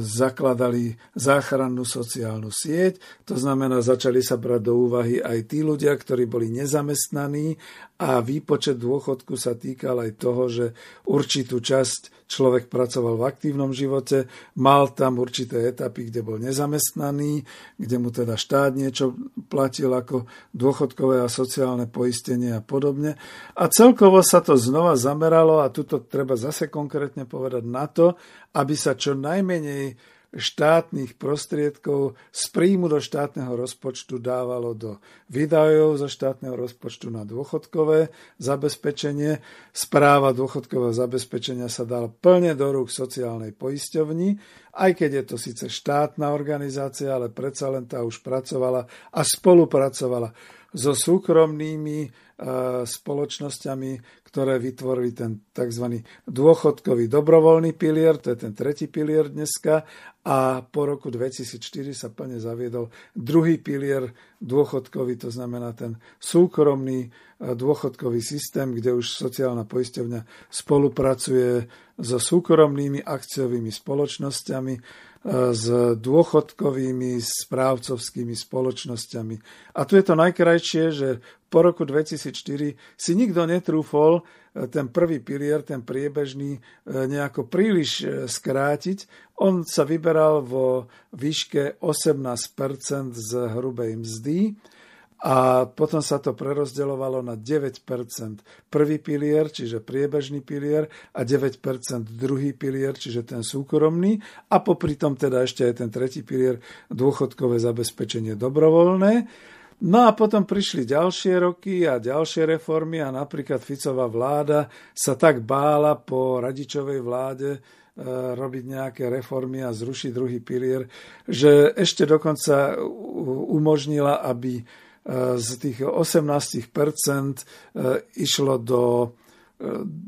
zakladali záchrannú sociálnu sieť. To znamená, začali sa brať do úvahy aj tí ľudia, ktorí boli nezamestnaní a výpočet dôchodku sa týkal aj toho, že určitú časť človek pracoval v aktívnom živote, mal tam určité etapy, kde bol nezamestnaný, kde mu teda štát niečo platil ako dôchodkové a sociálne poistenie a podobne. A celkovo sa to znova zameralo, a tuto treba zase konkrétne povedať na to, aby sa čo najmenej štátnych prostriedkov z príjmu do štátneho rozpočtu dávalo do výdajov zo štátneho rozpočtu na dôchodkové zabezpečenie. Správa dôchodkového zabezpečenia sa dala plne do rúk sociálnej poisťovni, aj keď je to síce štátna organizácia, ale predsa len tá už pracovala a spolupracovala so súkromnými e, spoločnosťami, ktoré vytvorili ten tzv. dôchodkový dobrovoľný pilier, to je ten tretí pilier dneska, a po roku 2004 sa plne zaviedol druhý pilier dôchodkový, to znamená ten súkromný e, dôchodkový systém, kde už sociálna poisťovňa spolupracuje so súkromnými akciovými spoločnosťami, s dôchodkovými správcovskými spoločnosťami. A tu je to najkrajšie, že po roku 2004 si nikto netrúfol e, ten prvý pilier, ten priebežný, e, nejako príliš e, skrátiť. On sa vyberal vo výške 18% z hrubej mzdy a potom sa to prerozdeľovalo na 9% prvý pilier, čiže priebežný pilier a 9% druhý pilier, čiže ten súkromný a popri tom teda ešte aj ten tretí pilier dôchodkové zabezpečenie dobrovoľné. No a potom prišli ďalšie roky a ďalšie reformy a napríklad Ficová vláda sa tak bála po radičovej vláde e, robiť nejaké reformy a zrušiť druhý pilier, že ešte dokonca umožnila, aby z tých 18% e, išlo do e,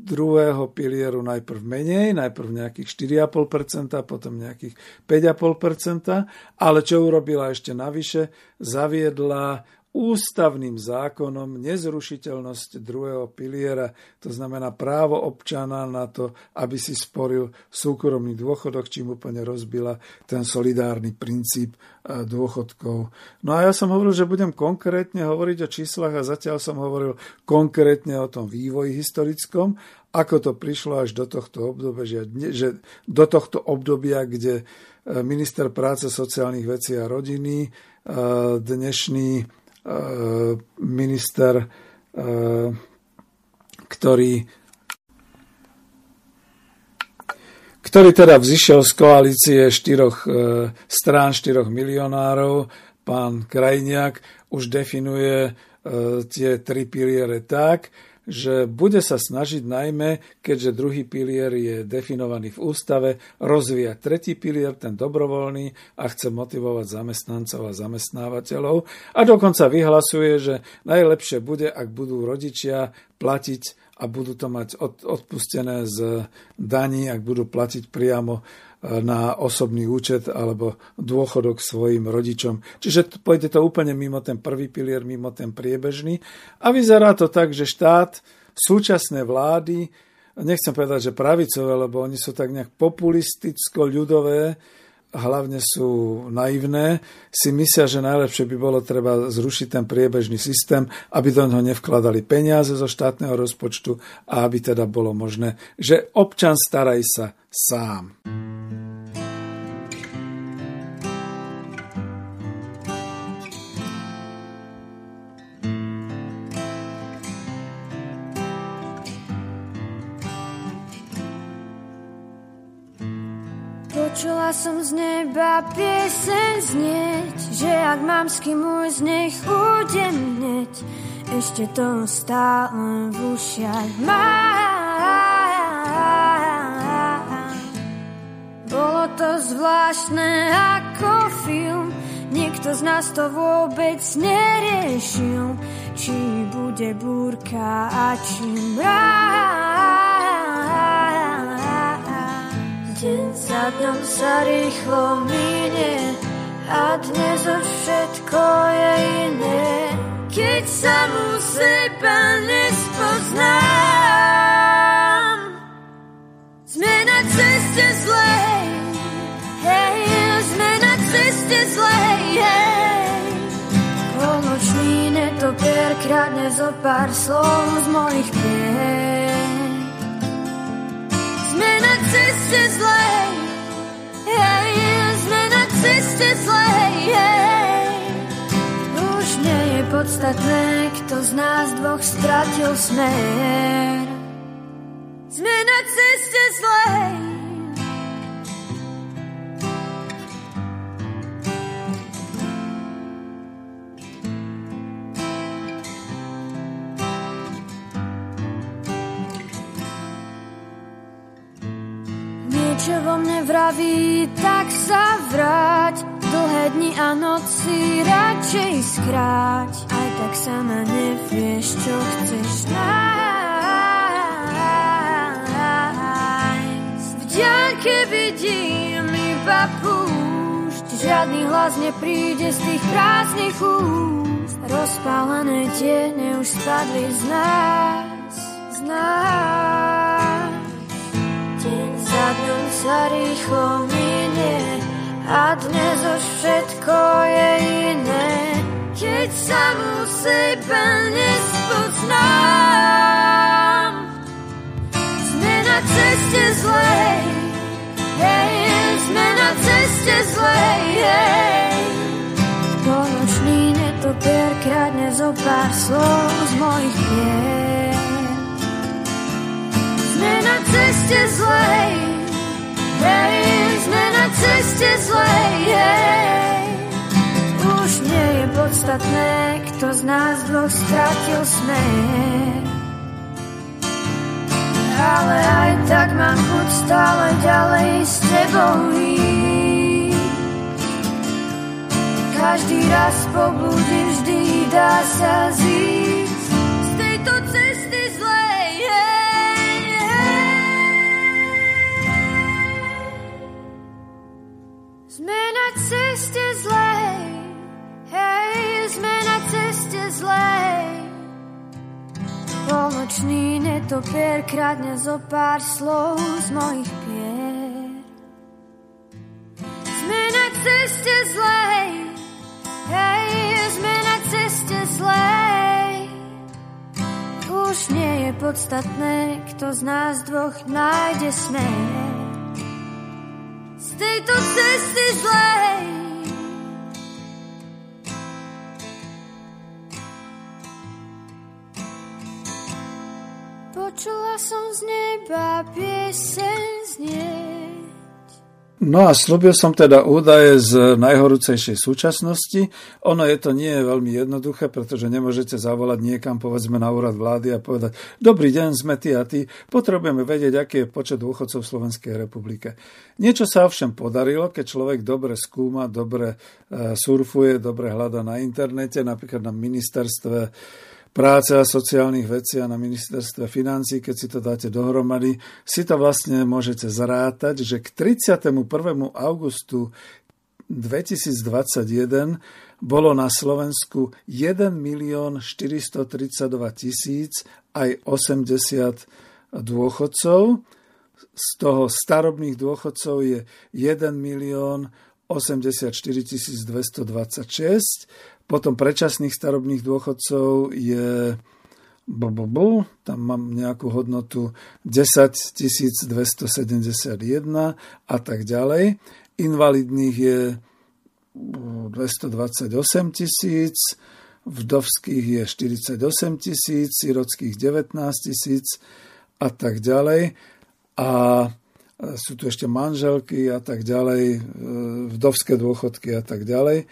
druhého pilieru najprv menej, najprv nejakých 4,5%, potom nejakých 5,5%, ale čo urobila ešte navyše, zaviedla ústavným zákonom nezrušiteľnosť druhého piliera, to znamená právo občana na to, aby si sporil súkromný dôchodok, čím úplne rozbila ten solidárny princíp e, dôchodkov. No a ja som hovoril, že budem konkrétne hovoriť o číslach a zatiaľ som hovoril konkrétne o tom vývoji historickom, ako to prišlo až do tohto obdobia, že, že do tohto obdobia, kde e, minister práce, sociálnych vecí a rodiny, e, dnešný minister, eh, ktorý ktorý teda vzýšiel z koalície štyroch eh, strán, štyroch milionárov, pán Krajniak už definuje tie tri piliere tak, že bude sa snažiť najmä, keďže druhý pilier je definovaný v ústave, rozvíjať tretí pilier, ten dobrovoľný a chce motivovať zamestnancov a zamestnávateľov. A dokonca vyhlasuje, že najlepšie bude, ak budú rodičia platiť a budú to mať odpustené z daní, ak budú platiť priamo na osobný účet alebo dôchodok svojim rodičom. Čiže pôjde to úplne mimo ten prvý pilier, mimo ten priebežný. A vyzerá to tak, že štát, súčasné vlády, nechcem povedať, že pravicové, lebo oni sú tak nejak populisticko-ľudové, hlavne sú naivné, si myslia, že najlepšie by bolo treba zrušiť ten priebežný systém, aby do neho nevkladali peniaze zo štátneho rozpočtu a aby teda bolo možné, že občan staraj sa sám. Počula som z neba piesen znieť, že ak mám s kým ujsť, nech ujdem hneď. Ešte to stále v ušiach mám. Bolo to zvláštne ako film, nikto z nás to vôbec neriešil, či bude búrka a či mráz. Za dňom sa rýchlo minie a dnes už všetko je iné. Keď sa mu seba nespoznám, sme na ceste zlej, hej, sme na ceste zlej, hej. Polnočný netopier kradne zo pár slov z mojich pies na ceste zlej, ceste zlej, hej. Už nie je podstatné, kto z nás dvoch stratil smer. Sme na ceste zlej, čo vo mne vraví, tak sa vráť. Dlhé dni a noci radšej skráť. Aj tak sama nevieš, čo chceš nájsť. V ďalke vidím iba púšť. Žiadny hlas nepríde z tých prázdnych úst. Rozpálené tiene už spadli z nás, z nás. Deň za dňom sa rýchlo minie a dnes už všetko je iné. Keď sa mu seba nespoznám, sme na ceste zlej, hej, sme na ceste zlej, hej. Poločný netopier kradne zo pár slov z mojich pier. Sme na ceste zlej, sme na ceste zlej, hej. Už nie je podstatné, kto z nás dvoch stratil smer. Ale aj tak mám chuť stále ďalej s tebou ísť. Každý raz pobudím, vždy dá sa zísť Sme na ceste zlej, hej, sme na ceste zlej. Polnočný netopier kradne zo pár slov z mojich pier. Sme na ceste zlej, hej, sme na ceste zlej. Už nie je podstatné, kto z nás dvoch nájde smer. Z tejto cesty zlej. Počula som z neba pieseň znieť. No a slúbil som teda údaje z najhorúcejšej súčasnosti. Ono je to nie je veľmi jednoduché, pretože nemôžete zavolať niekam, povedzme na úrad vlády a povedať, dobrý deň, sme ty a ty, potrebujeme vedieť, aký je počet dôchodcov v Slovenskej republike. Niečo sa ovšem podarilo, keď človek dobre skúma, dobre e, surfuje, dobre hľada na internete, napríklad na ministerstve práce a sociálnych vecí a na ministerstve financí, keď si to dáte dohromady, si to vlastne môžete zrátať, že k 31. augustu 2021 bolo na Slovensku 1 milión 432 tisíc aj 80 dôchodcov. Z toho starobných dôchodcov je 1 milión 84 226 potom predčasných starobných dôchodcov je blablabla, tam mám nejakú hodnotu 10 271 a tak ďalej. Invalidných je 228 tisíc, vdovských je 48 tisíc, sirockých 19 tisíc a tak ďalej. A sú tu ešte manželky a tak ďalej, e, vdovské dôchodky a tak ďalej.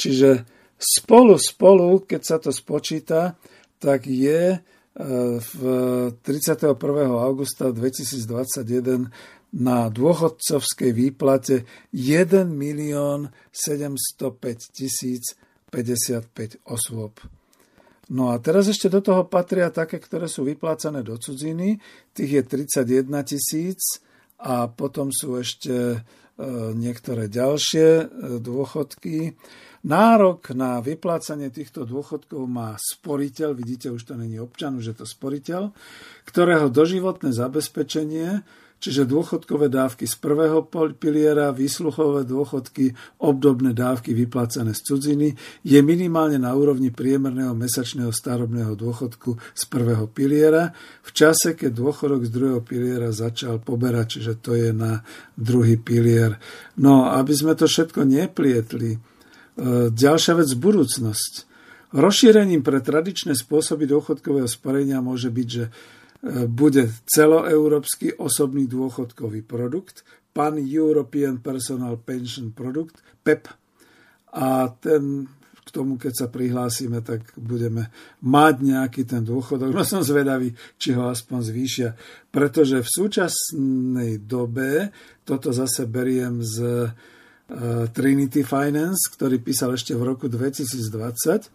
Čiže Spolu, spolu, keď sa to spočíta, tak je e, v 31. augusta 2021 na dôchodcovskej výplate 1 milión 705 tisíc 55 osôb. No a teraz ešte do toho patria také, ktoré sú vyplácané do cudziny, tých je 31 tisíc a potom sú ešte e, niektoré ďalšie e, dôchodky. Nárok na vyplácanie týchto dôchodkov má sporiteľ, vidíte, už to není občan, už je to sporiteľ, ktorého doživotné zabezpečenie, čiže dôchodkové dávky z prvého piliera, výsluchové dôchodky, obdobné dávky vyplácané z cudziny, je minimálne na úrovni priemerného mesačného starobného dôchodku z prvého piliera v čase, keď dôchodok z druhého piliera začal poberať, čiže to je na druhý pilier. No, aby sme to všetko neplietli, ďalšia vec, budúcnosť. Rozšírením pre tradičné spôsoby dôchodkového sporenia môže byť, že e, bude celoeurópsky osobný dôchodkový produkt, Pan European Personal Pension Product, PEP. A ten, k tomu, keď sa prihlásime, tak budeme mať nejaký ten dôchodok. No som zvedavý, či ho aspoň zvýšia. Pretože v súčasnej dobe, toto zase beriem z Trinity Finance, ktorý písal ešte v roku 2020,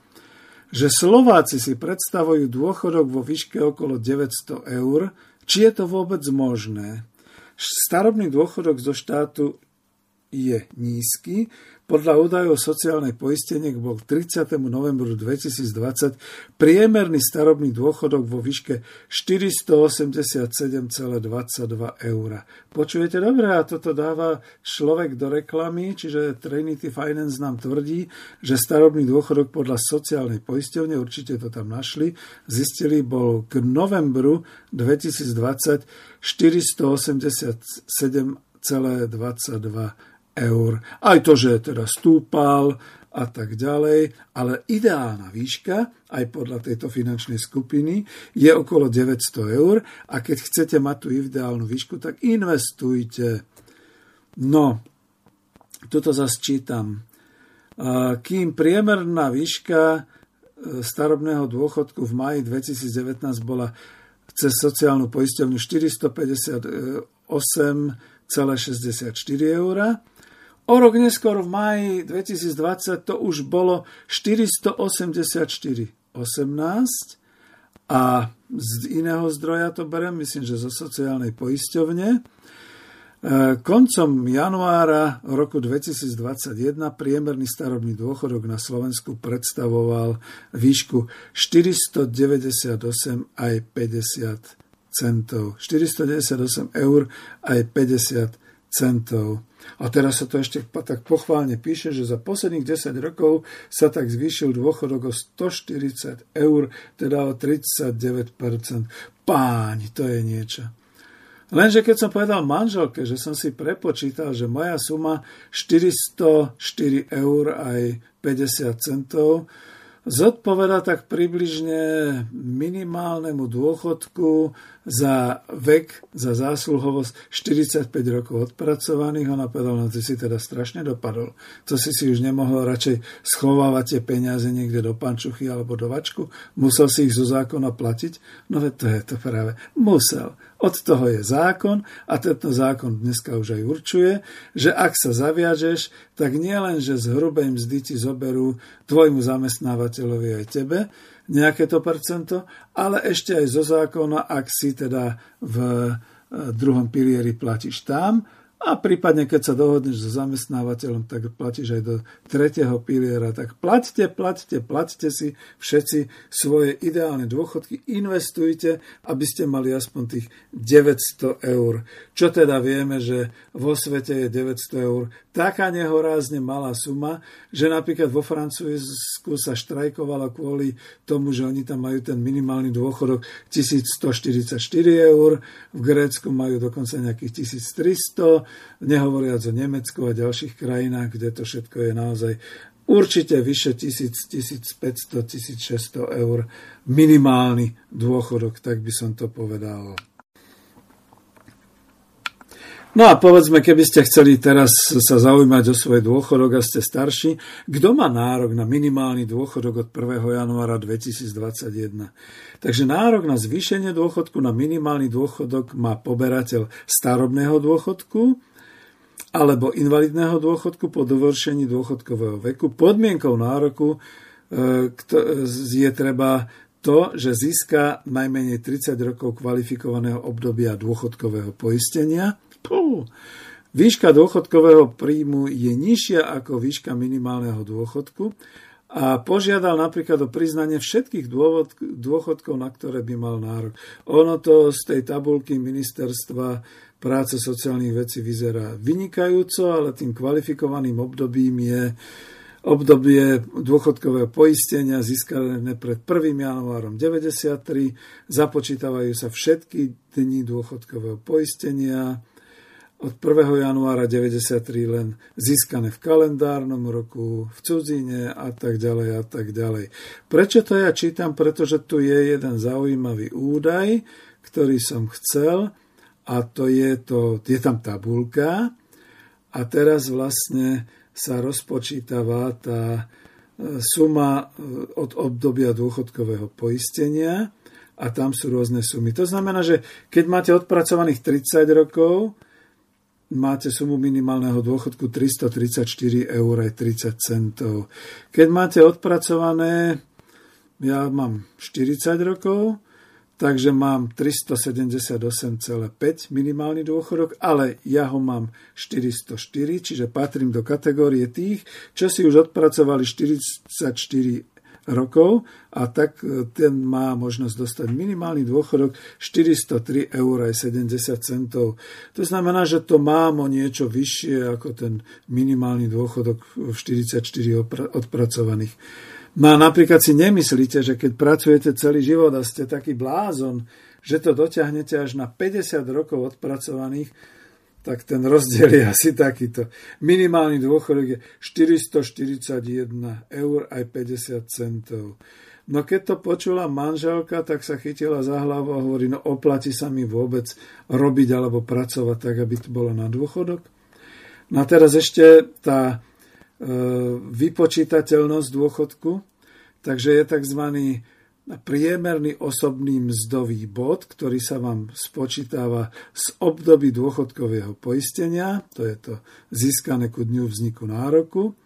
že Slováci si predstavujú dôchodok vo výške okolo 900 eur. Či je to vôbec možné? Starobný dôchodok zo štátu je nízky, podľa údajov sociálnej poisteniek bol k 30. novembru 2020 priemerný starobný dôchodok vo výške 487,22 eur. Počujete dobre? A toto dáva človek do reklamy, čiže Trinity Finance nám tvrdí, že starobný dôchodok podľa sociálnej poisťovne, určite to tam našli, zistili, bol k novembru 2020 487,22 eur. Aj to, že teda stúpal a tak ďalej, ale ideálna výška, aj podľa tejto finančnej skupiny, je okolo 900 eur a keď chcete mať tú ideálnu výšku, tak investujte. No, tuto zase čítam. Kým priemerná výška e, starobného dôchodku v maji 2019 bola cez sociálnu poisťovňu 458,64 eur, O rok neskôr v maji 2020 to už bolo 484,18 a z iného zdroja to berem, myslím, že zo sociálnej poisťovne. E, koncom januára roku 2021 priemerný starobný dôchodok na Slovensku predstavoval výšku 498 aj 50 centov. 498 eur aj 50 centov. A teraz sa to ešte tak pochválne píše, že za posledných 10 rokov sa tak zvýšil dôchodok o 140 eur, teda o 39%. Páň, to je niečo. Lenže keď som povedal manželke, že som si prepočítal, že moja suma 404 eur aj 50 centov zodpoveda tak približne minimálnemu dôchodku za vek, za zásluhovosť 45 rokov odpracovaných. Ona povedala, no si teda strašne dopadol. To si si už nemohol radšej schovávať tie peniaze niekde do pančuchy alebo do vačku. Musel si ich zo zákona platiť. No veď to je to práve. Musel. Od toho je zákon a tento zákon dneska už aj určuje, že ak sa zaviažeš, tak nie len, že z hrubej mzdy ti zoberú tvojmu zamestnávateľovi aj tebe, nejaké to percento, ale ešte aj zo zákona, ak si teda v eh, druhom pilieri platíš tam, a prípadne, keď sa dohodneš so zamestnávateľom, tak platíš aj do tretieho piliera. Tak plaťte, plaťte, plaťte si všetci svoje ideálne dôchodky, investujte, aby ste mali aspoň tých 900 eur. Čo teda vieme, že vo svete je 900 eur taká nehorázne malá suma, že napríklad vo Francúzsku sa štrajkovalo kvôli tomu, že oni tam majú ten minimálny dôchodok 1144 eur, v Grécku majú dokonca nejakých 1300 nehovoriac o Nemecku a ďalších krajinách, kde to všetko je naozaj určite vyše 1000, 1500, 1600 eur minimálny dôchodok, tak by som to povedal. No a povedzme, keby ste chceli teraz sa zaujímať o svoj dôchodok a ste starší, kto má nárok na minimálny dôchodok od 1. januára 2021? Takže nárok na zvýšenie dôchodku na minimálny dôchodok má poberateľ starobného dôchodku, alebo invalidného dôchodku po dovršení dôchodkového veku. Podmienkou nároku e, je treba to, že získa najmenej 30 rokov kvalifikovaného obdobia dôchodkového poistenia. Výška dôchodkového príjmu je nižšia ako výška minimálneho dôchodku a požiadal napríklad o priznanie všetkých dôvod, dôchodkov, na ktoré by mal nárok. Ono to z tej tabulky ministerstva práce sociálnych vecí vyzerá vynikajúco, ale tým kvalifikovaným obdobím je obdobie dôchodkového poistenia získané pred 1. januárom 93. Započítavajú sa všetky dni dôchodkového poistenia od 1. januára 93 len získané v kalendárnom roku, v cudzine a tak ďalej a tak ďalej. Prečo to ja čítam? Pretože tu je jeden zaujímavý údaj, ktorý som chcel a to je, to, je tam tabulka a teraz vlastne sa rozpočítava tá e, suma e, od obdobia dôchodkového poistenia a tam sú rôzne sumy. To znamená, že keď máte odpracovaných 30 rokov, máte sumu minimálneho dôchodku 334 eur aj 30 centov. Keď máte odpracované, ja mám 40 rokov, takže mám 378,5 minimálny dôchodok, ale ja ho mám 404, čiže patrím do kategórie tých, čo si už odpracovali 44 rokov a tak e, ten má možnosť dostať minimálny dôchodok 403 eur aj 70 centov. To znamená, že to mám o niečo vyššie ako ten minimálny dôchodok v 44 odpracovaných. No a napríklad si nemyslíte, že keď pracujete celý život a ste taký blázon, že to dotiahnete až na 50 rokov odpracovaných, tak ten rozdiel je asi takýto. Minimálny dôchodok je 441 eur aj 50 centov. No keď to počula manželka, tak sa chytila za hlavu a hovorí, no oplatí sa mi vôbec robiť alebo pracovať tak, aby to bolo na dôchodok. No a teraz ešte tá e, vypočítateľnosť dôchodku, takže je tzv priemerný osobný mzdový bod, ktorý sa vám spočítava z období dôchodkového poistenia, to je to získané ku dňu vzniku nároku,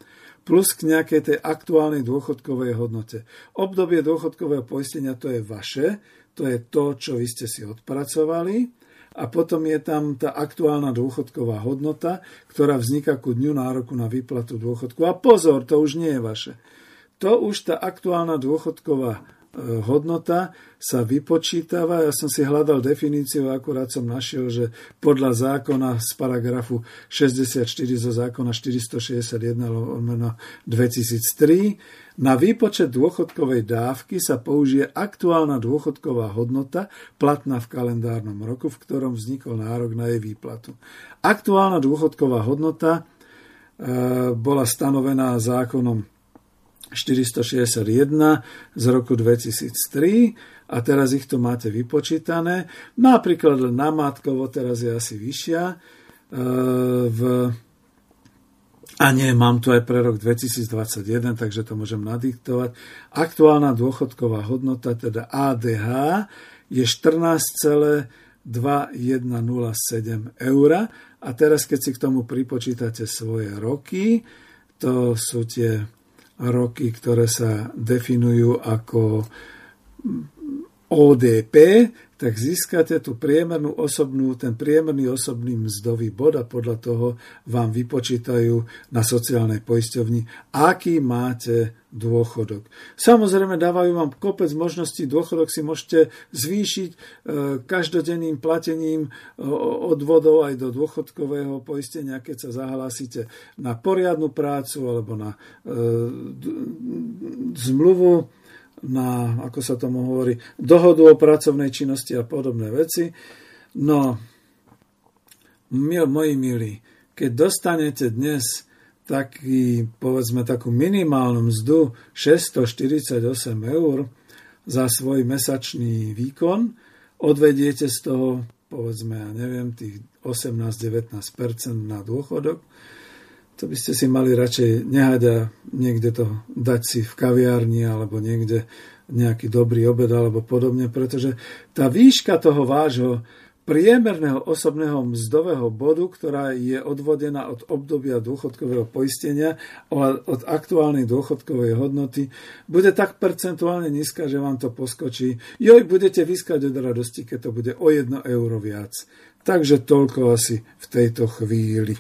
plus k nejakej tej aktuálnej dôchodkovej hodnote. Obdobie dôchodkového poistenia to je vaše, to je to, čo vy ste si odpracovali a potom je tam tá aktuálna dôchodková hodnota, ktorá vzniká ku dňu nároku na výplatu dôchodku. A pozor, to už nie je vaše. To už tá aktuálna dôchodková hodnota sa vypočítava. Ja som si hľadal definíciu, akurát som našiel, že podľa zákona z paragrafu 64 zo zákona 461 2003 na výpočet dôchodkovej dávky sa použije aktuálna dôchodková hodnota platná v kalendárnom roku, v ktorom vznikol nárok na jej výplatu. Aktuálna dôchodková hodnota e, bola stanovená zákonom 461 z roku 2003 a teraz ich tu máte vypočítané. Napríklad len na Mátkovo teraz je asi vyššia. E, v a nie, mám tu aj pre rok 2021, takže to môžem nadiktovať. Aktuálna dôchodková hodnota, teda ADH, je 14,2107 eur. A teraz, keď si k tomu pripočítate svoje roky, to sú tie roky, ktoré sa definujú ako ODP, tak získate tú priemernú osobnú, ten priemerný osobný mzdový bod a podľa toho vám vypočítajú na sociálnej poisťovni, aký máte dôchodok. Samozrejme dávajú vám kopec možností, dôchodok si môžete zvýšiť e, každodenným platením e, odvodov aj do dôchodkového poistenia, keď sa zahlásite na poriadnu prácu alebo na e, zmluvu na, ako sa tomu hovorí, dohodu o pracovnej činnosti a podobné veci. No, moji milí, keď dostanete dnes taký, povedzme, takú minimálnu mzdu 648 eur za svoj mesačný výkon, odvediete z toho, povedzme, ja neviem, tých 18-19% na dôchodok, to by ste si mali radšej nehať a niekde to dať si v kaviárni alebo niekde nejaký dobrý obed alebo podobne, pretože tá výška toho vášho priemerného osobného mzdového bodu, ktorá je odvodená od obdobia dôchodkového poistenia od aktuálnej dôchodkovej hodnoty, bude tak percentuálne nízka, že vám to poskočí. Joj, budete vyskať od radosti, keď to bude o 1 euro viac. Takže toľko asi v tejto chvíli.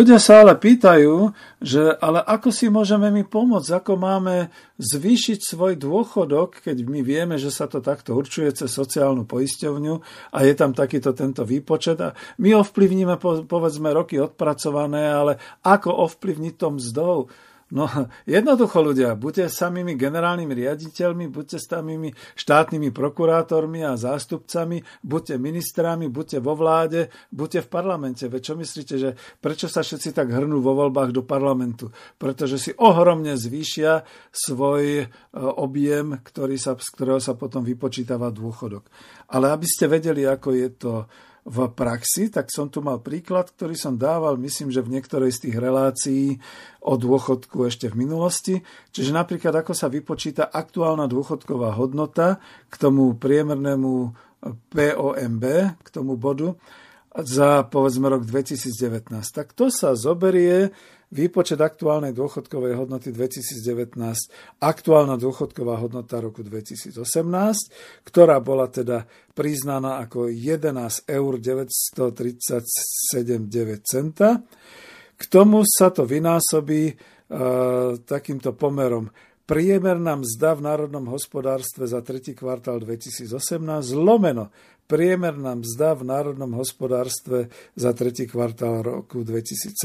Ľudia sa ale pýtajú, že ale ako si môžeme my pomôcť, ako máme zvýšiť svoj dôchodok, keď my vieme, že sa to takto určuje cez sociálnu poisťovňu a je tam takýto tento výpočet a my ovplyvníme povedzme roky odpracované, ale ako ovplyvniť tom mzdou? No jednoducho ľudia, buďte samými generálnymi riaditeľmi, buďte samými štátnymi prokurátormi a zástupcami, buďte ministrami, buďte vo vláde, buďte v parlamente. Veď čo myslíte, že prečo sa všetci tak hrnú vo voľbách do parlamentu? Pretože si ohromne zvýšia svoj e, objem, ktorý sa, z ktorého sa potom vypočítava dôchodok. Ale aby ste vedeli, ako je to v praxi, tak som tu mal príklad, ktorý som dával, myslím, že v niektorej z tých relácií o dôchodku ešte v minulosti. Čiže napríklad, ako sa vypočíta aktuálna dôchodková hodnota k tomu priemernému POMB, k tomu bodu, za povedzme rok 2019. Tak to sa zoberie výpočet aktuálnej dôchodkovej hodnoty 2019, aktuálna dôchodková hodnota roku 2018, ktorá bola teda priznaná ako 11 eur 937,9 centa. K tomu sa to vynásobí uh, takýmto pomerom priemerná mzda v národnom hospodárstve za tretí kvartál 2018 lomeno priemerná mzda v národnom hospodárstve za tretí kvartál roku 2017.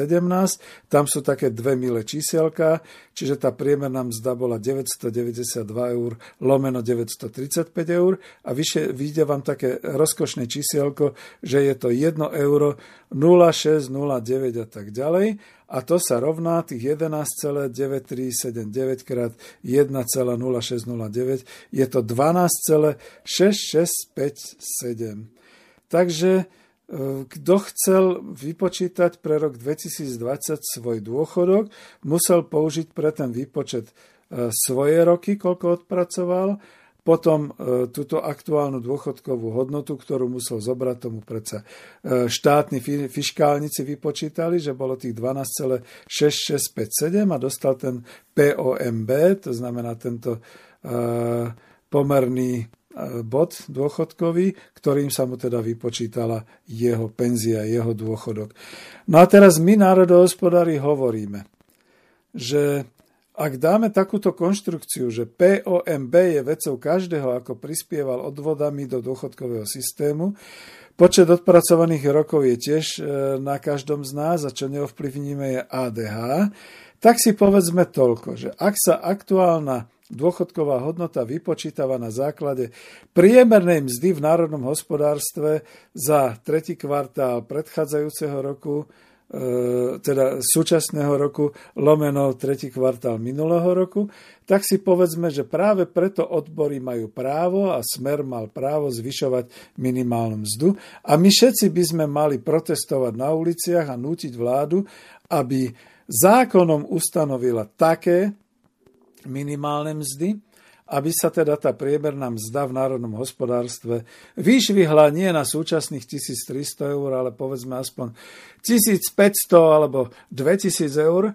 Tam sú také dve milé číselka, čiže tá priemerná mzda bola 992 eur lomeno 935 eur a vyše vyjde vám také rozkošné číselko, že je to 1 euro 0609 a tak ďalej a to sa rovná tých 11,9379 krát 1,0609 je to 12,6657. Takže e, kto chcel vypočítať pre rok 2020 svoj dôchodok, musel použiť pre ten výpočet e, svoje roky, koľko odpracoval potom e, túto aktuálnu dôchodkovú hodnotu, ktorú musel zobrať tomu predsa e, štátni fiškálnici vypočítali, že bolo tých 12,6657 a dostal ten POMB, to znamená tento e, pomerný bod dôchodkový, ktorým sa mu teda vypočítala jeho penzia, jeho dôchodok. No a teraz my, národohospodári, hovoríme, že ak dáme takúto konštrukciu, že POMB je vecou každého, ako prispieval odvodami do dôchodkového systému, počet odpracovaných rokov je tiež e, na každom z nás a čo neovplyvníme je ADH, tak si povedzme toľko, že ak sa aktuálna dôchodková hodnota vypočítava na základe priemernej mzdy v národnom hospodárstve za tretí kvartál predchádzajúceho roku, teda súčasného roku lomeno tretí kvartál minulého roku, tak si povedzme, že práve preto odbory majú právo a smer mal právo zvyšovať minimálnu mzdu. A my všetci by sme mali protestovať na uliciach a nútiť vládu, aby zákonom ustanovila také minimálne mzdy, aby sa teda tá priemerná mzda v národnom hospodárstve vyšvihla nie na súčasných 1300 eur, ale povedzme aspoň 1500 alebo 2000 eur,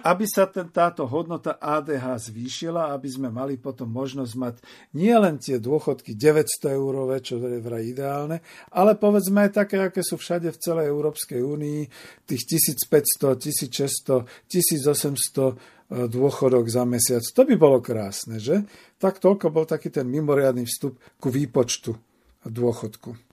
aby sa ten, táto hodnota ADH zvýšila, aby sme mali potom možnosť mať nielen tie dôchodky 900 eurové, čo je vraj ideálne, ale povedzme aj také, aké sú všade v celej Európskej únii, tých 1500, 1600, 1800 dôchodok za mesiac. To by bolo krásne, že? Tak toľko bol taký ten mimoriadný vstup ku výpočtu dôchodku.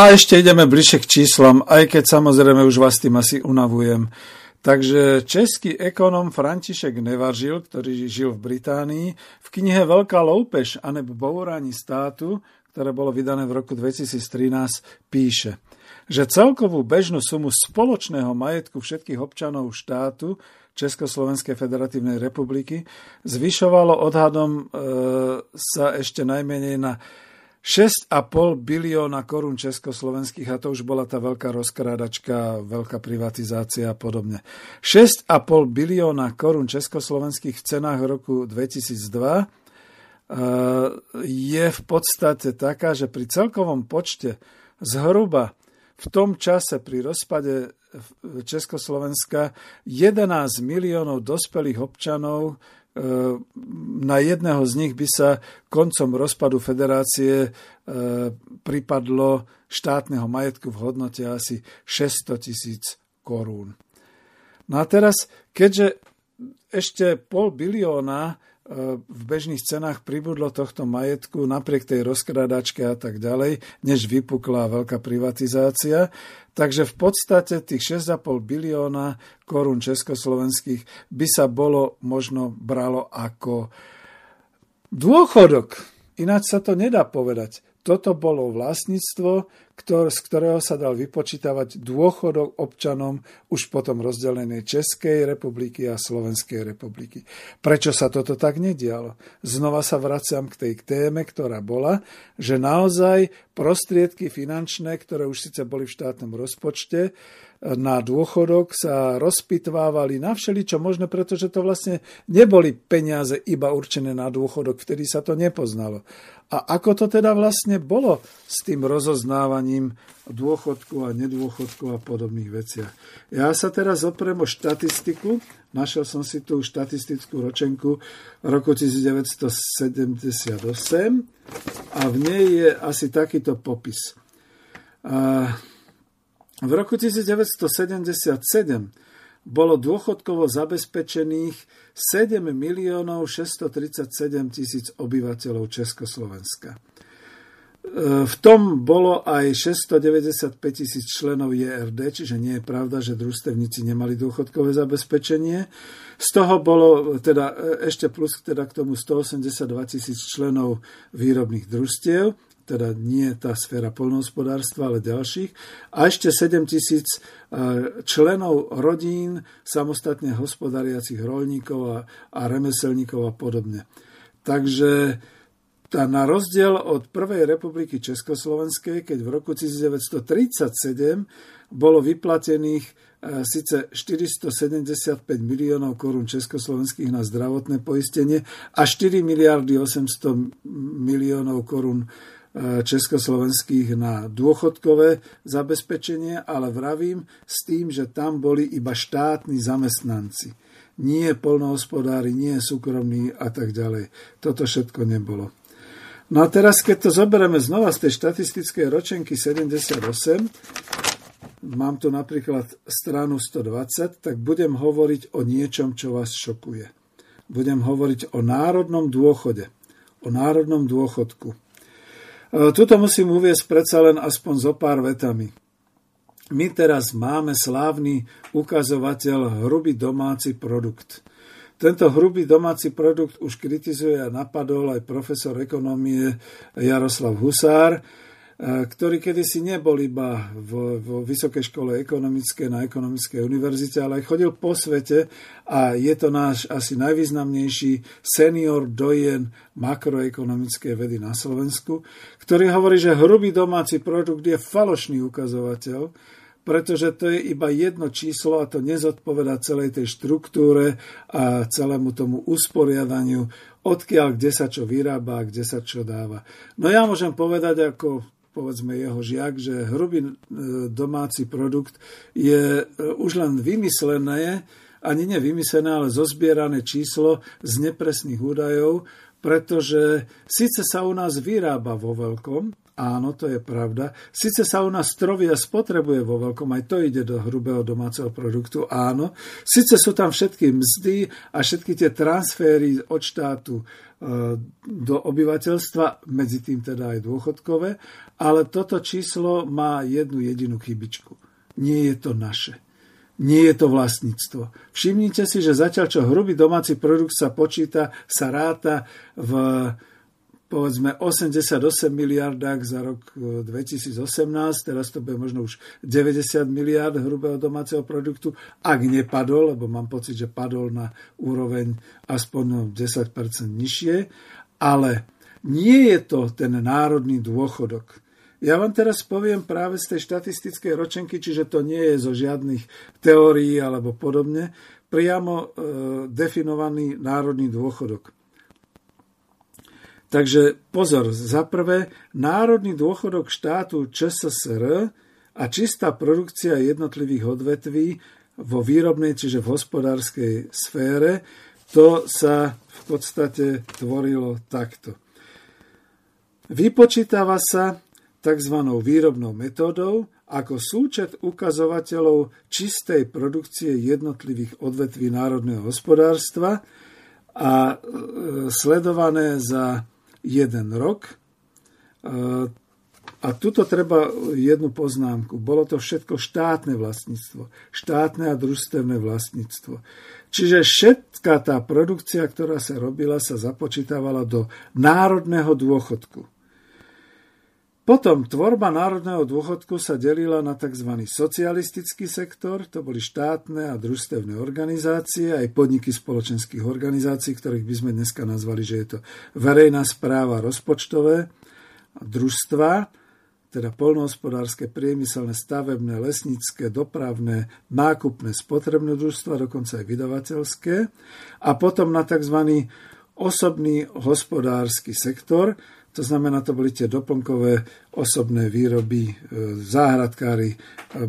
A ešte ideme bližšie k číslom, aj keď samozrejme už vás tým asi unavujem. Takže český ekonom František Nevažil, ktorý žil v Británii, v knihe Veľká loupež a nebo bourání státu, ktoré bolo vydané v roku 2013, píše, že celkovú bežnú sumu spoločného majetku všetkých občanov štátu Československej federatívnej republiky zvyšovalo odhadom e, sa ešte najmenej na 6,5 bilióna korún československých, a to už bola tá veľká rozkrádačka, veľká privatizácia a podobne. 6,5 bilióna korún československých v cenách roku 2002 eh, je v podstate taká, že pri celkovom počte zhruba v tom čase pri rozpade Československa 11 miliónov dospelých občanov na jedného z nich by sa koncom rozpadu federácie e, pripadlo štátneho majetku v hodnote asi 600 tisíc korún. No a teraz, keďže ešte pol bilióna v bežných cenách pribudlo tohto majetku napriek tej rozkradačke a tak ďalej, než vypukla veľká privatizácia. Takže v podstate tých 6,5 bilióna korún československých by sa bolo možno bralo ako dôchodok. Ináč sa to nedá povedať. Toto bolo vlastníctvo, ktor, z ktorého sa dal vypočítavať dôchodok občanom už potom rozdelenej Českej republiky a Slovenskej republiky. Prečo sa toto tak nedialo? Znova sa vraciam k tej téme, ktorá bola, že naozaj prostriedky finančné, ktoré už síce boli v štátnom rozpočte, na dôchodok sa rozpitvávali na všeličo možné, pretože to vlastne neboli peniaze iba určené na dôchodok, vtedy sa to nepoznalo. A ako to teda vlastne bolo s tým rozoznávaním dôchodku a nedôchodku a podobných veciach. Ja sa teraz oprem o štatistiku. Našiel som si tú štatistickú ročenku roku 1978 a v nej je asi takýto popis. V roku 1977 bolo dôchodkovo zabezpečených 7 miliónov 637 tisíc obyvateľov Československa. E, v tom bolo aj 695 tisíc členov JRD, čiže nie je pravda, že družstevníci nemali dôchodkové zabezpečenie. Z toho bolo teda e, ešte plus teda k tomu 182 tisíc členov výrobných družstiev teda nie tá sféra polnohospodárstva, ale ďalších. A ešte 7 tisíc e, členov rodín samostatne hospodariacich rolníkov a, a remeselníkov a podobne. Takže tá na rozdiel od Prvej republiky Československej, keď v roku 1937 bolo vyplatených e, síce 475 miliónov korún československých na zdravotné poistenie a 4 miliardy 800 miliónov korún československých na dôchodkové zabezpečenie, ale vravím s tým, že tam boli iba štátni zamestnanci. Nie polnohospodári, nie súkromní a tak ďalej. Toto všetko nebolo. No a teraz, keď to zoberieme znova z tej štatistickej ročenky 78, mám tu napríklad stranu 120, tak budem hovoriť o niečom, čo vás šokuje. Budem hovoriť o národnom dôchode, o národnom dôchodku. E, tuto musím uviesť predsa len aspoň zo pár vetami. My teraz máme slávny ukazovateľ hrubý domáci produkt. Tento hrubý domáci produkt už kritizuje a napadol aj profesor ekonomie Jaroslav Husár, ktorý kedysi nebol iba vo, vo Vysokej škole ekonomické na Ekonomickej univerzite, ale aj chodil po svete a je to náš asi najvýznamnejší senior dojen makroekonomické vedy na Slovensku, ktorý hovorí, že hrubý domáci produkt je falošný ukazovateľ, pretože to je iba jedno číslo a to nezodpoveda celej tej štruktúre a celému tomu usporiadaniu, odkiaľ, kde sa čo vyrába a kde sa čo dáva. No ja môžem povedať ako povedzme jeho žiak, že hrubý e, domáci produkt je e, už len vymyslené, ani nevymyslené, ale zozbierané číslo z nepresných údajov, pretože síce sa u nás vyrába vo veľkom, Áno, to je pravda. Sice sa u nás strovia spotrebuje vo veľkom, aj to ide do hrubého domáceho produktu, áno. Sice sú tam všetky mzdy a všetky tie transfery od štátu e, do obyvateľstva, medzi tým teda aj dôchodkové, ale toto číslo má jednu jedinú chybičku. Nie je to naše. Nie je to vlastníctvo. Všimnite si, že zatiaľ čo hrubý domáci produkt sa počíta, sa ráta v povedzme 88 miliardách za rok 2018, e, teraz to bude možno už 90 miliard hrubého domáceho produktu, ak nepadol, lebo mám pocit, že padol na úroveň aspoň 10% nižšie, ale nie je to ten národný dôchodok. Ja vám teraz poviem práve z tej štatistickej ročenky, čiže to nie je zo žiadnych teórií alebo podobne, priamo e, definovaný národný dôchodok. Takže pozor, za prvé, národný dôchodok štátu ČSSR a čistá produkcia jednotlivých odvetví vo výrobnej, čiže v hospodárskej sfére, to sa v podstate tvorilo takto. Vypočítava sa tzv. výrobnou metódou ako súčet ukazovateľov čistej produkcie jednotlivých odvetví národného hospodárstva a e, sledované za jeden rok. A tuto treba jednu poznámku. Bolo to všetko štátne vlastníctvo. Štátne a družstevné vlastníctvo. Čiže všetká tá produkcia, ktorá sa robila, sa započítavala do národného dôchodku. Potom tvorba národného dôchodku sa delila na tzv. socialistický sektor, to boli štátne a družstevné organizácie, aj podniky spoločenských organizácií, ktorých by sme dneska nazvali, že je to verejná správa rozpočtové, družstva, teda polnohospodárske, priemyselné, stavebné, lesnícke, dopravné, nákupné, spotrebné družstva, dokonca aj vydavateľské. A potom na tzv. osobný hospodársky sektor, to znamená, to boli tie doplnkové osobné výroby, e, záhradkári, e,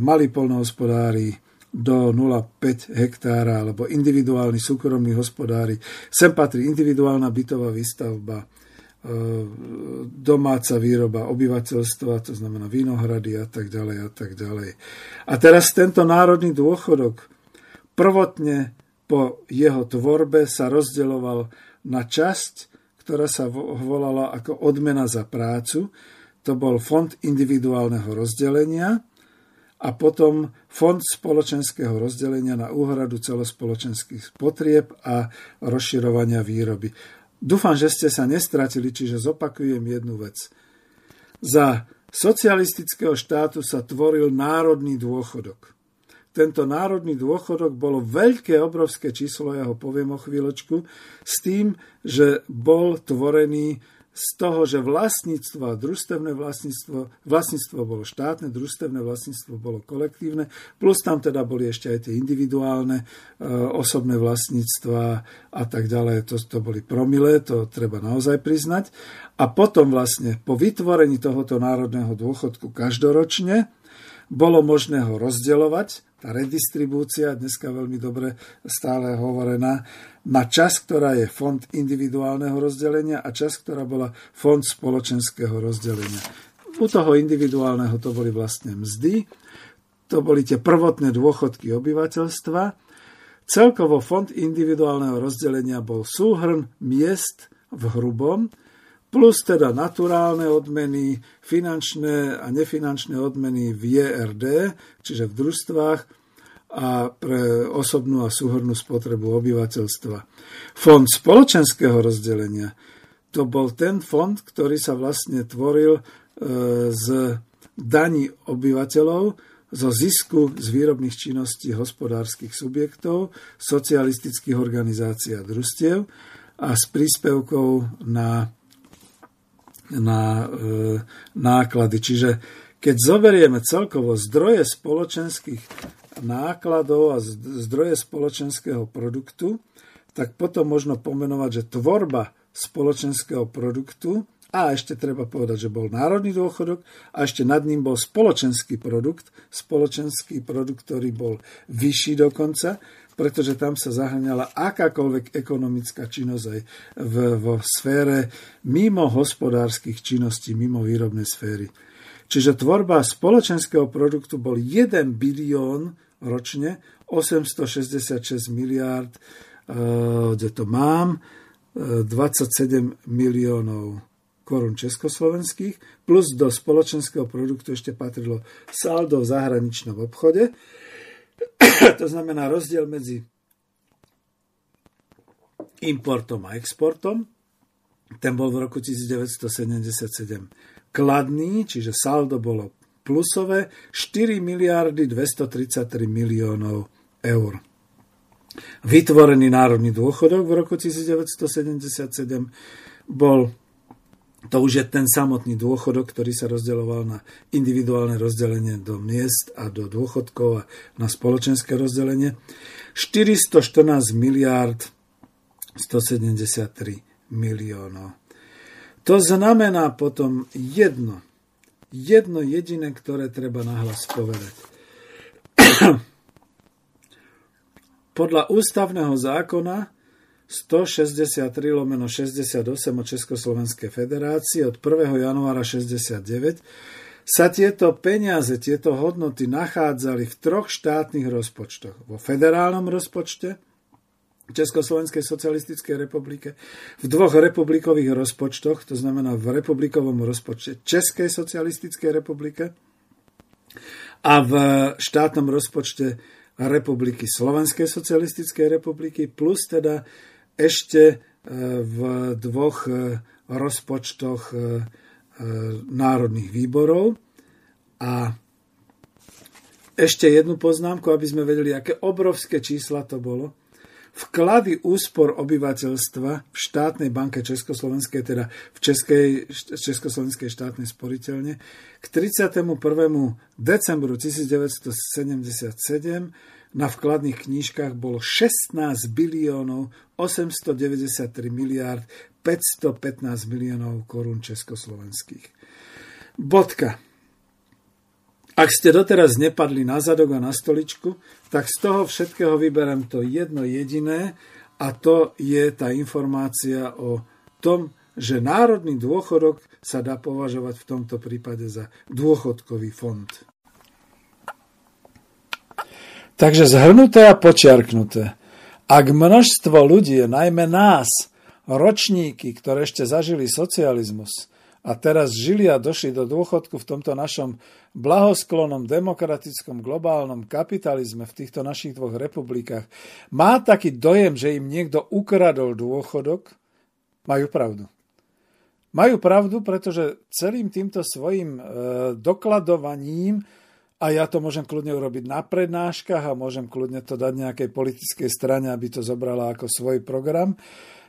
malí polnohospodári do 0,5 hektára alebo individuálni súkromní hospodári. Sem patrí individuálna bytová výstavba, e, domáca výroba obyvateľstva, to znamená vinohrady a tak ďalej a tak ďalej. A teraz tento národný dôchodok prvotne po jeho tvorbe sa rozdeľoval na časť, ktorá sa volala ako odmena za prácu. To bol fond individuálneho rozdelenia a potom fond spoločenského rozdelenia na úhradu celospoločenských potrieb a rozširovania výroby. Dúfam, že ste sa nestratili, čiže zopakujem jednu vec. Za socialistického štátu sa tvoril národný dôchodok tento národný dôchodok bolo veľké, obrovské číslo, ja ho poviem o chvíľočku, s tým, že bol tvorený z toho, že vlastníctvo a družstevné vlastníctvo, vlastníctvo bolo štátne, družstevné vlastníctvo bolo kolektívne, plus tam teda boli ešte aj tie individuálne e, osobné vlastníctva a tak ďalej, to, to boli promile, to treba naozaj priznať. A potom vlastne po vytvorení tohoto národného dôchodku každoročne bolo možné ho rozdeľovať tá redistribúcia, dneska veľmi dobre stále hovorená, na čas, ktorá je fond individuálneho rozdelenia a čas, ktorá bola fond spoločenského rozdelenia. U toho individuálneho to boli vlastne mzdy, to boli tie prvotné dôchodky obyvateľstva. Celkovo fond individuálneho rozdelenia bol súhrn miest v hrubom, plus teda naturálne odmeny, finančné a nefinančné odmeny v JRD, čiže v družstvách a pre osobnú a súhrnú spotrebu obyvateľstva. Fond spoločenského rozdelenia to bol ten fond, ktorý sa vlastne tvoril e, z daní obyvateľov, zo zisku z výrobných činností hospodárskych subjektov, socialistických organizácií a družstiev a s príspevkou na na e, náklady. Čiže keď zoberieme celkovo zdroje spoločenských nákladov a zdroje spoločenského produktu, tak potom možno pomenovať, že tvorba spoločenského produktu a ešte treba povedať, že bol národný dôchodok a ešte nad ním bol spoločenský produkt, spoločenský produkt, ktorý bol vyšší dokonca, pretože tam sa zahrňala akákoľvek ekonomická činnosť aj v, vo sfére mimo hospodárskych činností, mimo výrobnej sféry. Čiže tvorba spoločenského produktu bol 1 bilión ročne, 866 miliárd, eh, kde to mám, 27 eh, miliónov korun československých, plus do spoločenského produktu ešte patrilo saldo v zahraničnom obchode. to znamená rozdiel medzi importom a exportom. Ten bol v roku 1977 kladný, čiže saldo bolo plusové 4 miliardy 233 miliónov eur. Vytvorený národný dôchodok v roku 1977 bol to už je ten samotný dôchodok, ktorý sa rozdeľoval na individuálne rozdelenie do miest a do dôchodkov a na spoločenské rozdelenie. 414 miliárd 173 miliónov. To znamená potom jedno, jedno jediné, ktoré treba nahlas povedať. Podľa ústavného zákona 163 lomeno 68 o Československej federácii od 1. januára 69 sa tieto peniaze, tieto hodnoty nachádzali v troch štátnych rozpočtoch. Vo federálnom rozpočte Československej socialistickej republike, v dvoch republikových rozpočtoch, to znamená v republikovom rozpočte Českej socialistickej republike a v štátnom rozpočte republiky Slovenskej socialistickej republiky, plus teda ešte e, v dvoch e, rozpočtoch e, národných výborov. A ešte jednu poznámku, aby sme vedeli, aké obrovské čísla to bolo. Vklady úspor obyvateľstva v štátnej banke Československej, teda v Českej, Československej štátnej sporiteľne, k 31. decembru 1977 na vkladných knížkach bolo 16 biliónov 893 miliárd 515 miliónov korún československých. Bodka. Ak ste doteraz nepadli na zadok a na stoličku, tak z toho všetkého vyberem to jedno jediné a to je tá informácia o tom, že národný dôchodok sa dá považovať v tomto prípade za dôchodkový fond. Takže zhrnuté a počiarknuté. Ak množstvo ľudí, najmä nás, ročníky, ktoré ešte zažili socializmus a teraz žili a došli do dôchodku v tomto našom blahosklonom, demokratickom, globálnom kapitalizme v týchto našich dvoch republikách, má taký dojem, že im niekto ukradol dôchodok, majú pravdu. Majú pravdu, pretože celým týmto svojim e, dokladovaním a ja to môžem kľudne urobiť na prednáškach a môžem kľudne to dať nejakej politickej strane, aby to zobrala ako svoj program,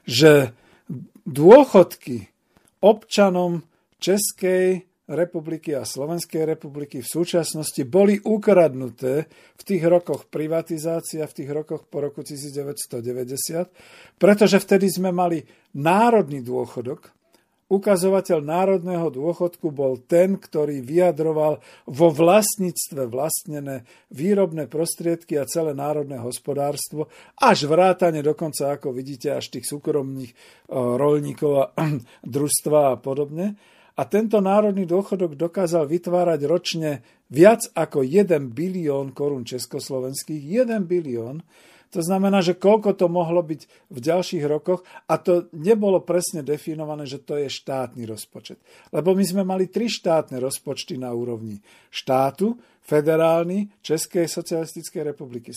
že dôchodky občanom Českej republiky a Slovenskej republiky v súčasnosti boli ukradnuté v tých rokoch privatizácia, v tých rokoch po roku 1990, pretože vtedy sme mali národný dôchodok, Ukazovateľ národného dôchodku bol ten, ktorý vyjadroval vo vlastníctve vlastnené výrobné prostriedky a celé národné hospodárstvo, až vrátane dokonca, ako vidíte, až tých súkromných e, rolníkov a družstva a podobne. A tento národný dôchodok dokázal vytvárať ročne viac ako 1 bilión korún československých. 1 bilión to znamená, že koľko to mohlo byť v ďalších rokoch a to nebolo presne definované, že to je štátny rozpočet. Lebo my sme mali tri štátne rozpočty na úrovni štátu, federálny, Českej socialistickej republiky,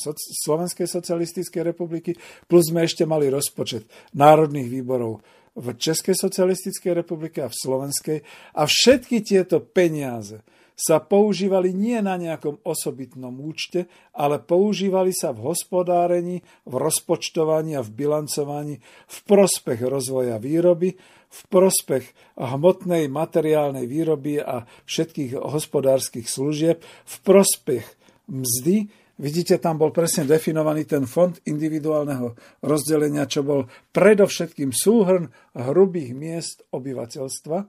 Slovenskej socialistickej republiky, plus sme ešte mali rozpočet národných výborov v Českej socialistickej republike a v Slovenskej. A všetky tieto peniaze sa používali nie na nejakom osobitnom účte, ale používali sa v hospodárení, v rozpočtovaní a v bilancovaní v prospech rozvoja výroby, v prospech hmotnej materiálnej výroby a všetkých hospodárskych služieb, v prospech mzdy, Vidíte, tam bol presne definovaný ten fond individuálneho rozdelenia, čo bol predovšetkým súhrn hrubých miest obyvateľstva,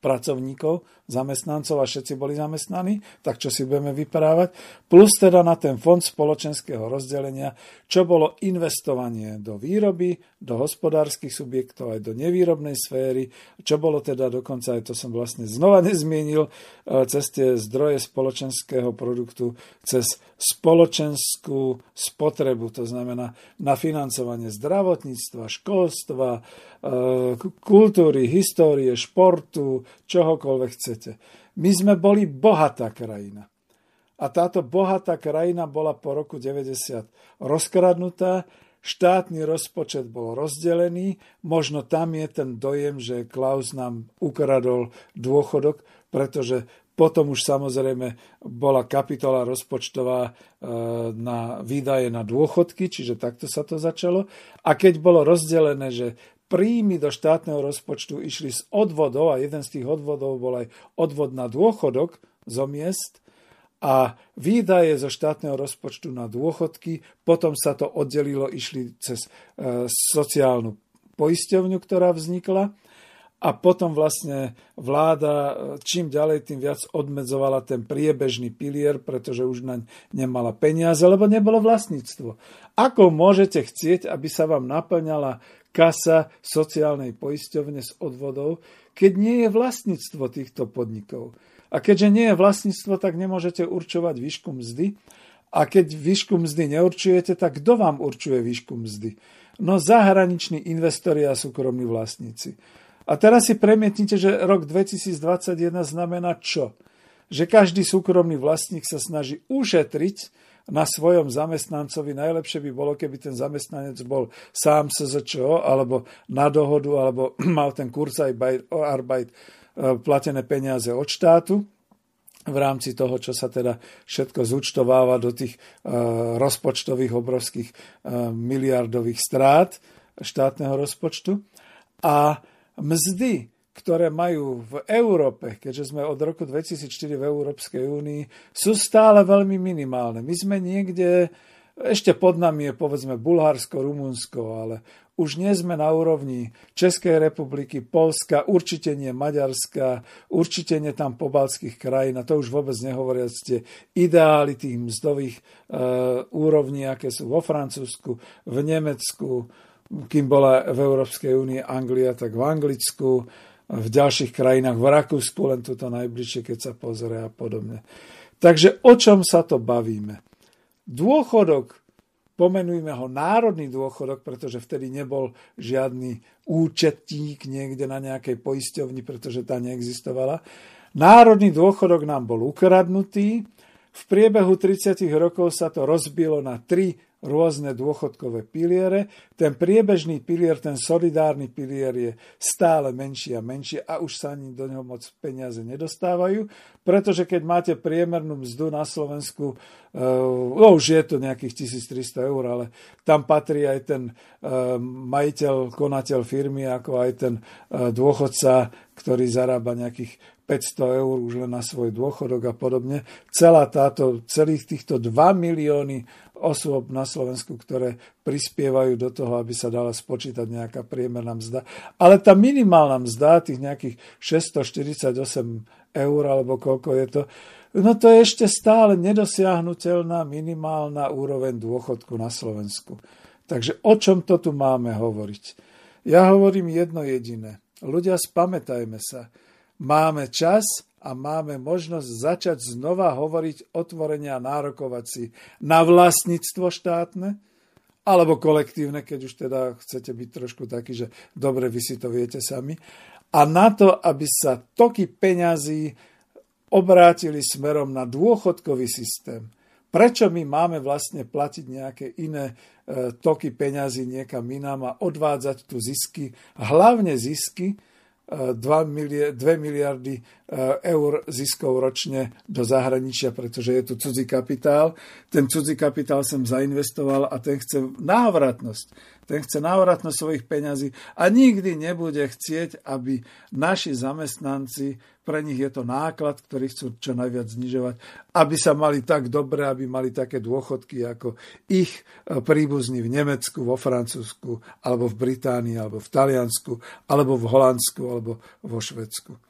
pracovníkov, zamestnancov a všetci boli zamestnaní, tak čo si budeme vyprávať, plus teda na ten fond spoločenského rozdelenia, čo bolo investovanie do výroby, do hospodárskych subjektov, aj do nevýrobnej sféry, čo bolo teda dokonca, aj to som vlastne znova nezmienil, e, cez tie zdroje spoločenského produktu, cez spoločenskú spotrebu, to znamená na financovanie zdravotníctva, školstva, e, kultúry, histórie, športu, čohokoľvek chcete. My sme boli bohatá krajina. A táto bohatá krajina bola po roku 90 rozkradnutá, štátny rozpočet bol rozdelený, možno tam je ten dojem, že Klaus nám ukradol dôchodok, pretože potom už samozrejme bola kapitola rozpočtová e, na výdaje na dôchodky, čiže takto sa to začalo. A keď bolo rozdelené, že príjmy do štátneho rozpočtu išli z odvodov a jeden z tých odvodov bol aj odvod na dôchodok zo miest a výdaje zo štátneho rozpočtu na dôchodky, potom sa to oddelilo, išli cez e, sociálnu poisťovňu, ktorá vznikla a potom vlastne vláda e, čím ďalej, tým viac odmedzovala ten priebežný pilier, pretože už naň nemala peniaze, lebo nebolo vlastníctvo. Ako môžete chcieť, aby sa vám naplňala kasa sociálnej poisťovne z odvodov, keď nie je vlastníctvo týchto podnikov. A keďže nie je vlastníctvo, tak nemôžete určovať výšku mzdy. A keď výšku mzdy neurčujete, tak kto vám určuje výšku mzdy? No zahraniční investori a súkromní vlastníci. A teraz si premietnite, že rok 2021 znamená čo? Že každý súkromný vlastník sa snaží ušetriť na svojom zamestnancovi. Najlepšie by bolo, keby ten zamestnanec bol sám SZČO, alebo na dohodu, alebo mal ten kurz aj Arbeit e, platené peniaze od štátu v rámci toho, čo sa teda všetko zúčtováva do tých uh, rozpočtových obrovských uh, miliardových strát štátneho rozpočtu. A mzdy, ktoré majú v Európe, keďže sme od roku 2004 v Európskej únii, sú stále veľmi minimálne. My sme niekde, ešte pod nami je povedzme Bulharsko, Rumunsko, ale už nie sme na úrovni Českej republiky, Polska, určite nie Maďarska, určite nie tam pobalských krajín, a to už vôbec nehovoria tie ideály tých mzdových e, úrovní, aké sú vo Francúzsku, v Nemecku, kým bola v Európskej únii Anglia, tak v Anglicku, v ďalších krajinách, v Rakúsku, len toto najbližšie, keď sa pozrie a podobne. Takže o čom sa to bavíme? Dôchodok, pomenujme ho národný dôchodok, pretože vtedy nebol žiadny účetník niekde na nejakej poisťovni, pretože tá neexistovala. Národný dôchodok nám bol ukradnutý. V priebehu 30 rokov sa to rozbilo na tri rôzne dôchodkové piliere. Ten priebežný pilier, ten solidárny pilier je stále menší a menší a už sa ani do neho moc peniaze nedostávajú, pretože keď máte priemernú mzdu na Slovensku, eh, no už je to nejakých 1300 eur, ale tam patrí aj ten eh, majiteľ, konateľ firmy, ako aj ten eh, dôchodca, ktorý zarába nejakých 500 eur už len na svoj dôchodok a podobne. Celá táto, celých týchto 2 milióny osôb na Slovensku, ktoré prispievajú do toho, aby sa dala spočítať nejaká priemerná mzda. Ale tá minimálna mzda, tých nejakých 648 eur, alebo koľko je to, no to je ešte stále nedosiahnutelná minimálna úroveň dôchodku na Slovensku. Takže o čom to tu máme hovoriť? Ja hovorím jedno jediné. Ľudia, spamätajme sa. Máme čas, a máme možnosť začať znova hovoriť otvorenia nárokovať si na vlastníctvo štátne, alebo kolektívne, keď už teda chcete byť trošku taký, že dobre, vy si to viete sami. A na to, aby sa toky peňazí obrátili smerom na dôchodkový systém. Prečo my máme vlastne platiť nejaké iné toky peňazí niekam inám a odvádzať tu zisky, hlavne zisky, 2 miliardy e, eur ziskov ročne do zahraničia, pretože je tu cudzí kapitál. Ten cudzí kapitál som zainvestoval a ten chce návratnosť. Ten chce návratnosť svojich peňazí a nikdy nebude chcieť, aby naši zamestnanci, pre nich je to náklad, ktorý chcú čo najviac znižovať, aby sa mali tak dobre, aby mali také dôchodky ako ich e, príbuzní v Nemecku, vo Francúzsku, alebo v Británii, alebo v Taliansku, alebo v Holandsku, alebo vo Švedsku.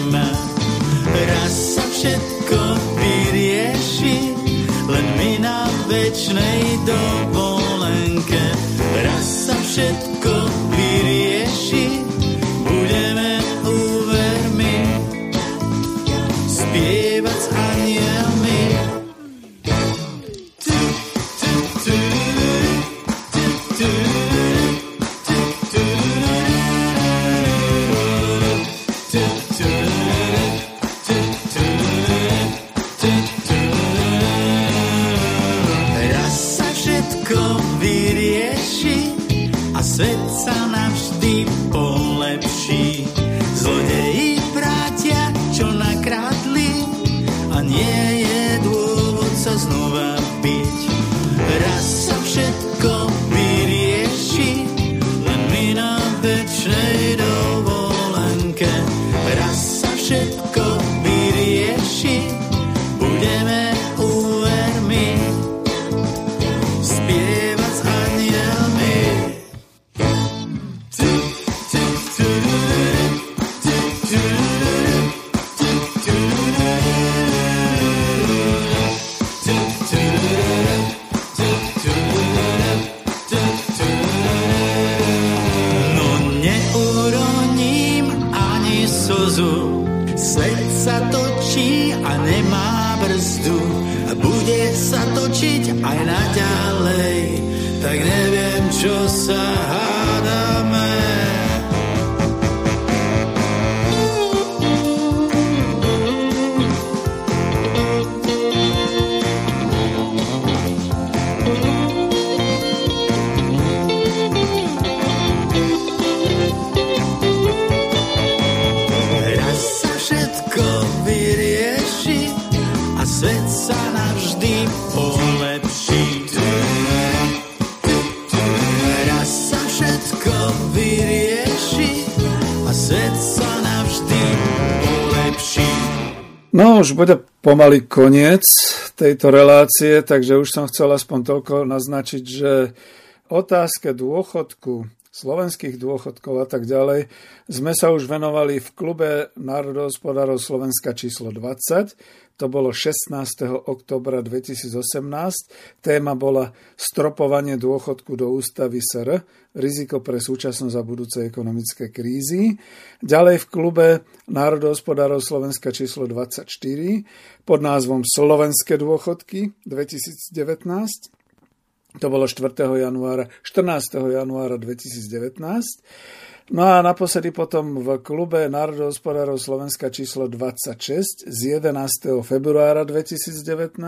už bude pomaly koniec tejto relácie, takže už som chcel aspoň toľko naznačiť, že otázke dôchodku, slovenských dôchodkov a tak ďalej, sme sa už venovali v klube národohospodárov Slovenska číslo 20 to bolo 16. oktobra 2018. Téma bola stropovanie dôchodku do ústavy SR, riziko pre súčasnosť a budúce ekonomické krízy. Ďalej v klube Národohospodárov Slovenska číslo 24 pod názvom Slovenské dôchodky 2019. To bolo 4. januára, 14. januára 2019. No a naposledy potom v klube národohospodárov Slovenska číslo 26 z 11. februára 2019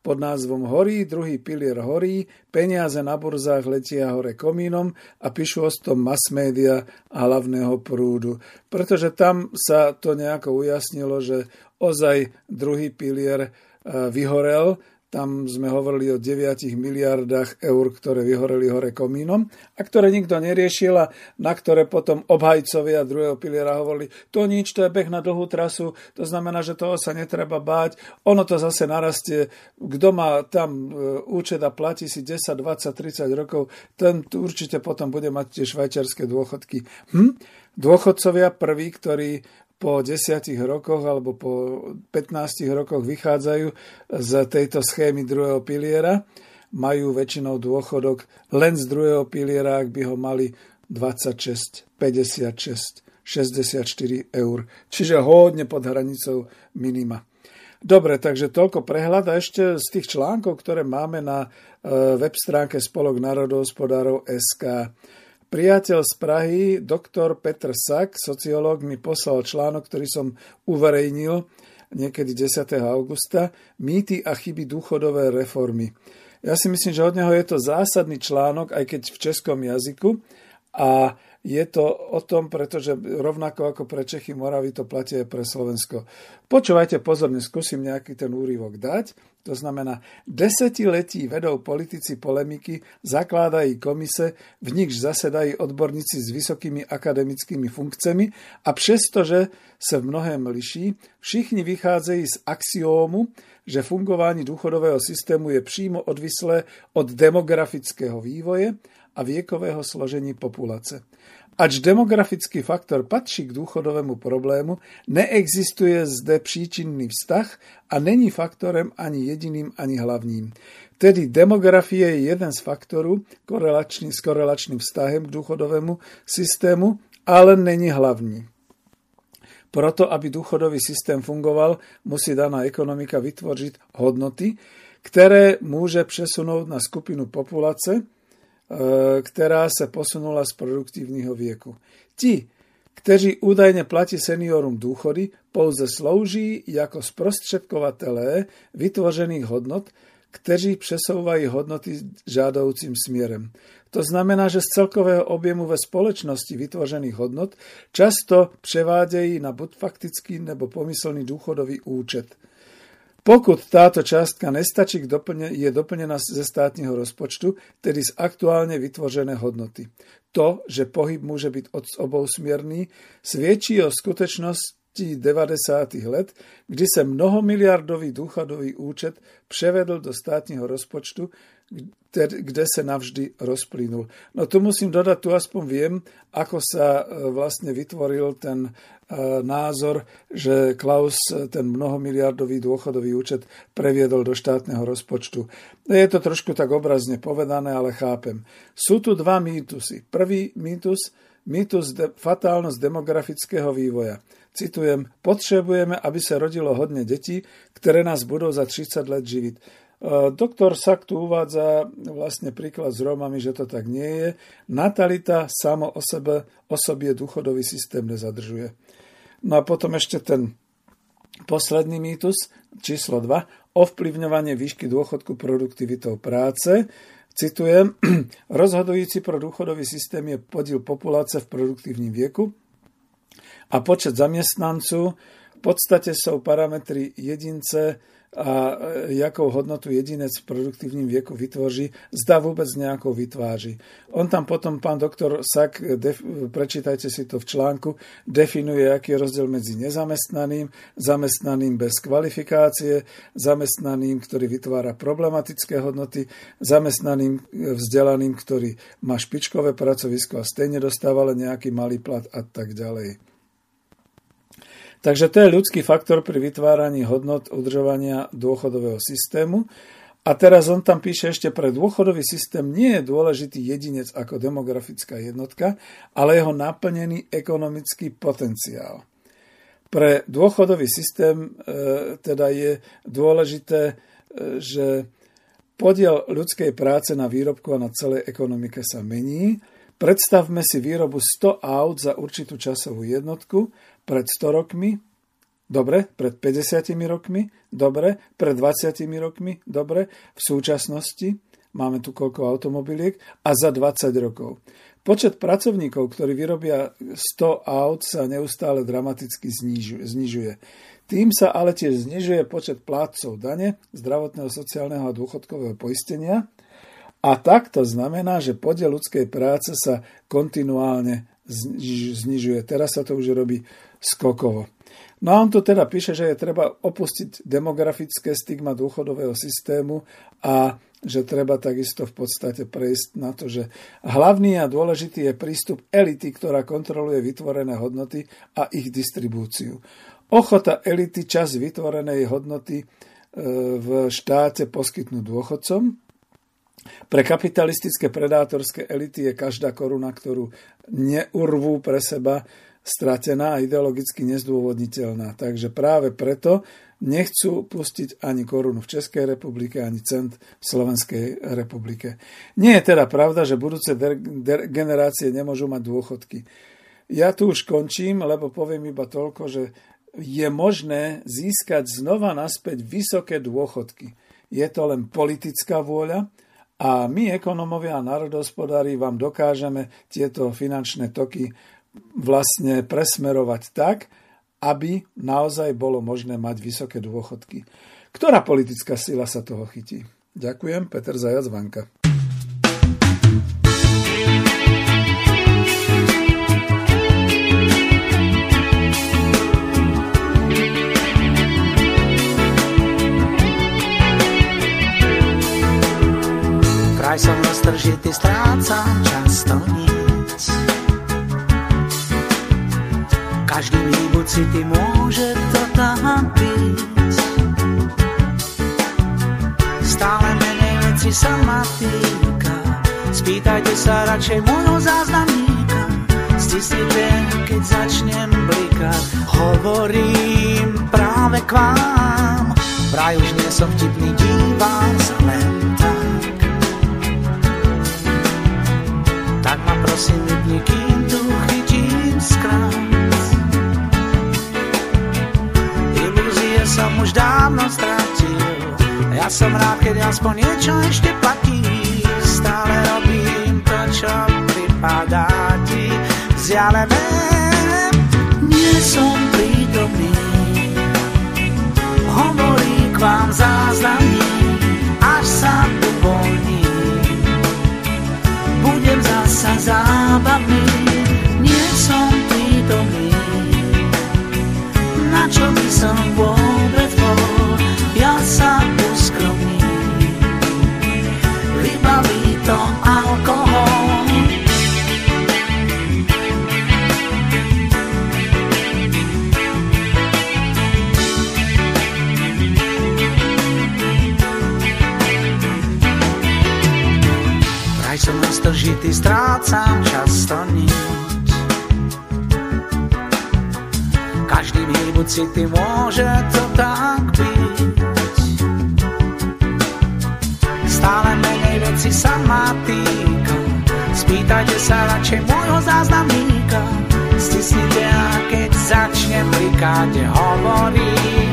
pod názvom Horí, druhý pilier horí, peniaze na burzách letia hore komínom a píšu o tom mass media a hlavného prúdu. Pretože tam sa to nejako ujasnilo, že ozaj druhý pilier eh, vyhorel, tam sme hovorili o 9 miliardách eur, ktoré vyhoreli hore komínom a ktoré nikto neriešil a na ktoré potom obhajcovia druhého piliera hovorili, to nič, to je beh na dlhú trasu, to znamená, že toho sa netreba báť, ono to zase narastie, kto má tam e, účet a platí si 10, 20, 30 rokov, ten určite potom bude mať tie švajčiarske dôchodky. Hm? Dôchodcovia prví, ktorí po desiatich rokoch alebo po 15 rokoch vychádzajú z tejto schémy druhého piliera, majú väčšinou dôchodok len z druhého piliera, ak by ho mali 26, 56, 64 eur. Čiže hodne pod hranicou minima. Dobre, takže toľko prehľad a ešte z tých článkov, ktoré máme na e, web stránke Spolok národohospodárov SK. Priateľ z Prahy, doktor Petr Sak, sociológ, mi poslal článok, ktorý som uverejnil niekedy 10. augusta, Mýty a chyby dôchodové reformy. Ja si myslím, že od neho je to zásadný článok, aj keď v českom jazyku. A je to o tom, pretože rovnako ako pre Čechy, Moravy to platí aj pre Slovensko. Počúvajte pozorne, skúsim nejaký ten úrivok dať. To znamená, desetiletí vedou politici polemiky, zakladajú komise, v nich zasedajú odborníci s vysokými akademickými funkciami a přestože sa v mnohém liší, všichni vychádzajú z axiómu, že fungování dôchodového systému je přímo odvislé od demografického vývoje a viekového složení populace. Ač demografický faktor patří k dôchodovému problému, neexistuje zde příčinný vztah a není faktorem ani jediným, ani hlavním. Tedy demografie je jeden z faktorů korelačný, s korelačným vztahem k dôchodovému systému, ale není hlavní. Proto, aby dôchodový systém fungoval, musí daná ekonomika vytvoriť hodnoty, ktoré môže presunúť na skupinu populace, ktorá sa posunula z produktívneho vieku. Ti, kteří údajne platí seniorom dôchody, pouze slouží ako sprostředkovatelé vytvořených hodnot, kteří přesouvají hodnoty žádoucím směrem. To znamená, že z celkového objemu ve společnosti vytvořených hodnot často převádějí na buď faktický nebo pomyslný dôchodový účet – pokud táto částka nestačí, je doplnená ze státneho rozpočtu, tedy z aktuálne vytvořené hodnoty. To, že pohyb môže byť od obousmierný, sviedčí o skutečnosti 90. let, kdy sa mnohomiliardový dôchodový účet prevedol do státneho rozpočtu, kde sa navždy rozplynul. No tu musím dodať, tu aspoň viem, ako sa e, vlastne vytvoril ten e, názor, že Klaus ten mnohomiliardový dôchodový účet previedol do štátneho rozpočtu. Je to trošku tak obrazne povedané, ale chápem. Sú tu dva mýtusy. Prvý mýtus, mýtus de, fatálnosť demografického vývoja. Citujem, potrebujeme, aby sa rodilo hodne detí, ktoré nás budú za 30 let živiť. Doktor Sak tu uvádza vlastne príklad s Rómami, že to tak nie je. Natalita samo o sebe, o sobie dôchodový systém nezadržuje. No a potom ešte ten posledný mýtus, číslo 2, ovplyvňovanie výšky dôchodku produktivitou práce. Citujem, rozhodujúci pro dôchodový systém je podiel populácie v produktívnym vieku a počet zamestnancov. V podstate sú parametry jedince a e, jakou hodnotu jedinec v produktívnym vieku vytvoří, zda vôbec nejakou vytváži. On tam potom, pán doktor Sak, def, prečítajte si to v článku, definuje, aký je rozdiel medzi nezamestnaným, zamestnaným bez kvalifikácie, zamestnaným, ktorý vytvára problematické hodnoty, zamestnaným e, vzdelaným, ktorý má špičkové pracovisko a stejne dostáva len nejaký malý plat a tak ďalej. Takže to je ľudský faktor pri vytváraní hodnot udržovania dôchodového systému. A teraz on tam píše ešte, pre dôchodový systém nie je dôležitý jedinec ako demografická jednotka, ale jeho naplnený ekonomický potenciál. Pre dôchodový systém e, teda je dôležité, e, že podiel ľudskej práce na výrobku a na celej ekonomike sa mení. Predstavme si výrobu 100 aut za určitú časovú jednotku pred 100 rokmi, dobre, pred 50 rokmi, dobre, pred 20 rokmi, dobre, v súčasnosti máme tu koľko automobiliek a za 20 rokov. Počet pracovníkov, ktorí vyrobia 100 aut, sa neustále dramaticky znižuje. Tým sa ale tiež znižuje počet plátcov dane, zdravotného, sociálneho a dôchodkového poistenia. A tak to znamená, že podiel ľudskej práce sa kontinuálne znižuje. Teraz sa to už robí skokovo. No a on tu teda píše, že je treba opustiť demografické stigma dôchodového systému a že treba takisto v podstate prejsť na to, že hlavný a dôležitý je prístup elity, ktorá kontroluje vytvorené hodnoty a ich distribúciu. Ochota elity čas vytvorenej hodnoty e, v štáte poskytnúť dôchodcom. Pre kapitalistické predátorské elity je každá koruna, ktorú neurvú pre seba, stratená a ideologicky nezdôvodniteľná. Takže práve preto nechcú pustiť ani korunu v Českej republike, ani cent v Slovenskej republike. Nie je teda pravda, že budúce generácie nemôžu mať dôchodky. Ja tu už končím, lebo poviem iba toľko, že je možné získať znova naspäť vysoké dôchodky. je to len politická vôľa a my, ekonomovia a národospodári, vám dokážeme tieto finančné toky vlastne presmerovať tak, aby naozaj bolo možné mať vysoké dôchodky. Ktorá politická sila sa toho chytí? Ďakujem, Peter Zajac Vanka. Kraj som roztržitý, strácam často nic. Každý výbuď si ty môže to tam byť. Stále menej veci sa ma týka. Spýtajte sa radšej môjho záznamníka. Stisnite, keď začnem blikať. Hovorím práve k vám. Vraj už nie som vtipný, dívam sa len prosím vypni, kým tu chytím skrát. Som už dávno strátil, ja som rád, keď aspoň niečo ešte platí. Stále robím to, čo pripadá ti vzdialené. Nie som prítomný, hovorí k vám záznamní, až sa uvoľní budem zasa zábavný, By som vôbec bol, ja sa uskromním. Vybaví to alkohol. roztržitý, strácam často nič. Každý výbuď si ty môže to tak byť. Stále menej veci sa ma týka. Spýtajte sa radšej môjho záznamníka. Stisnite a keď začnem blikať, hovorí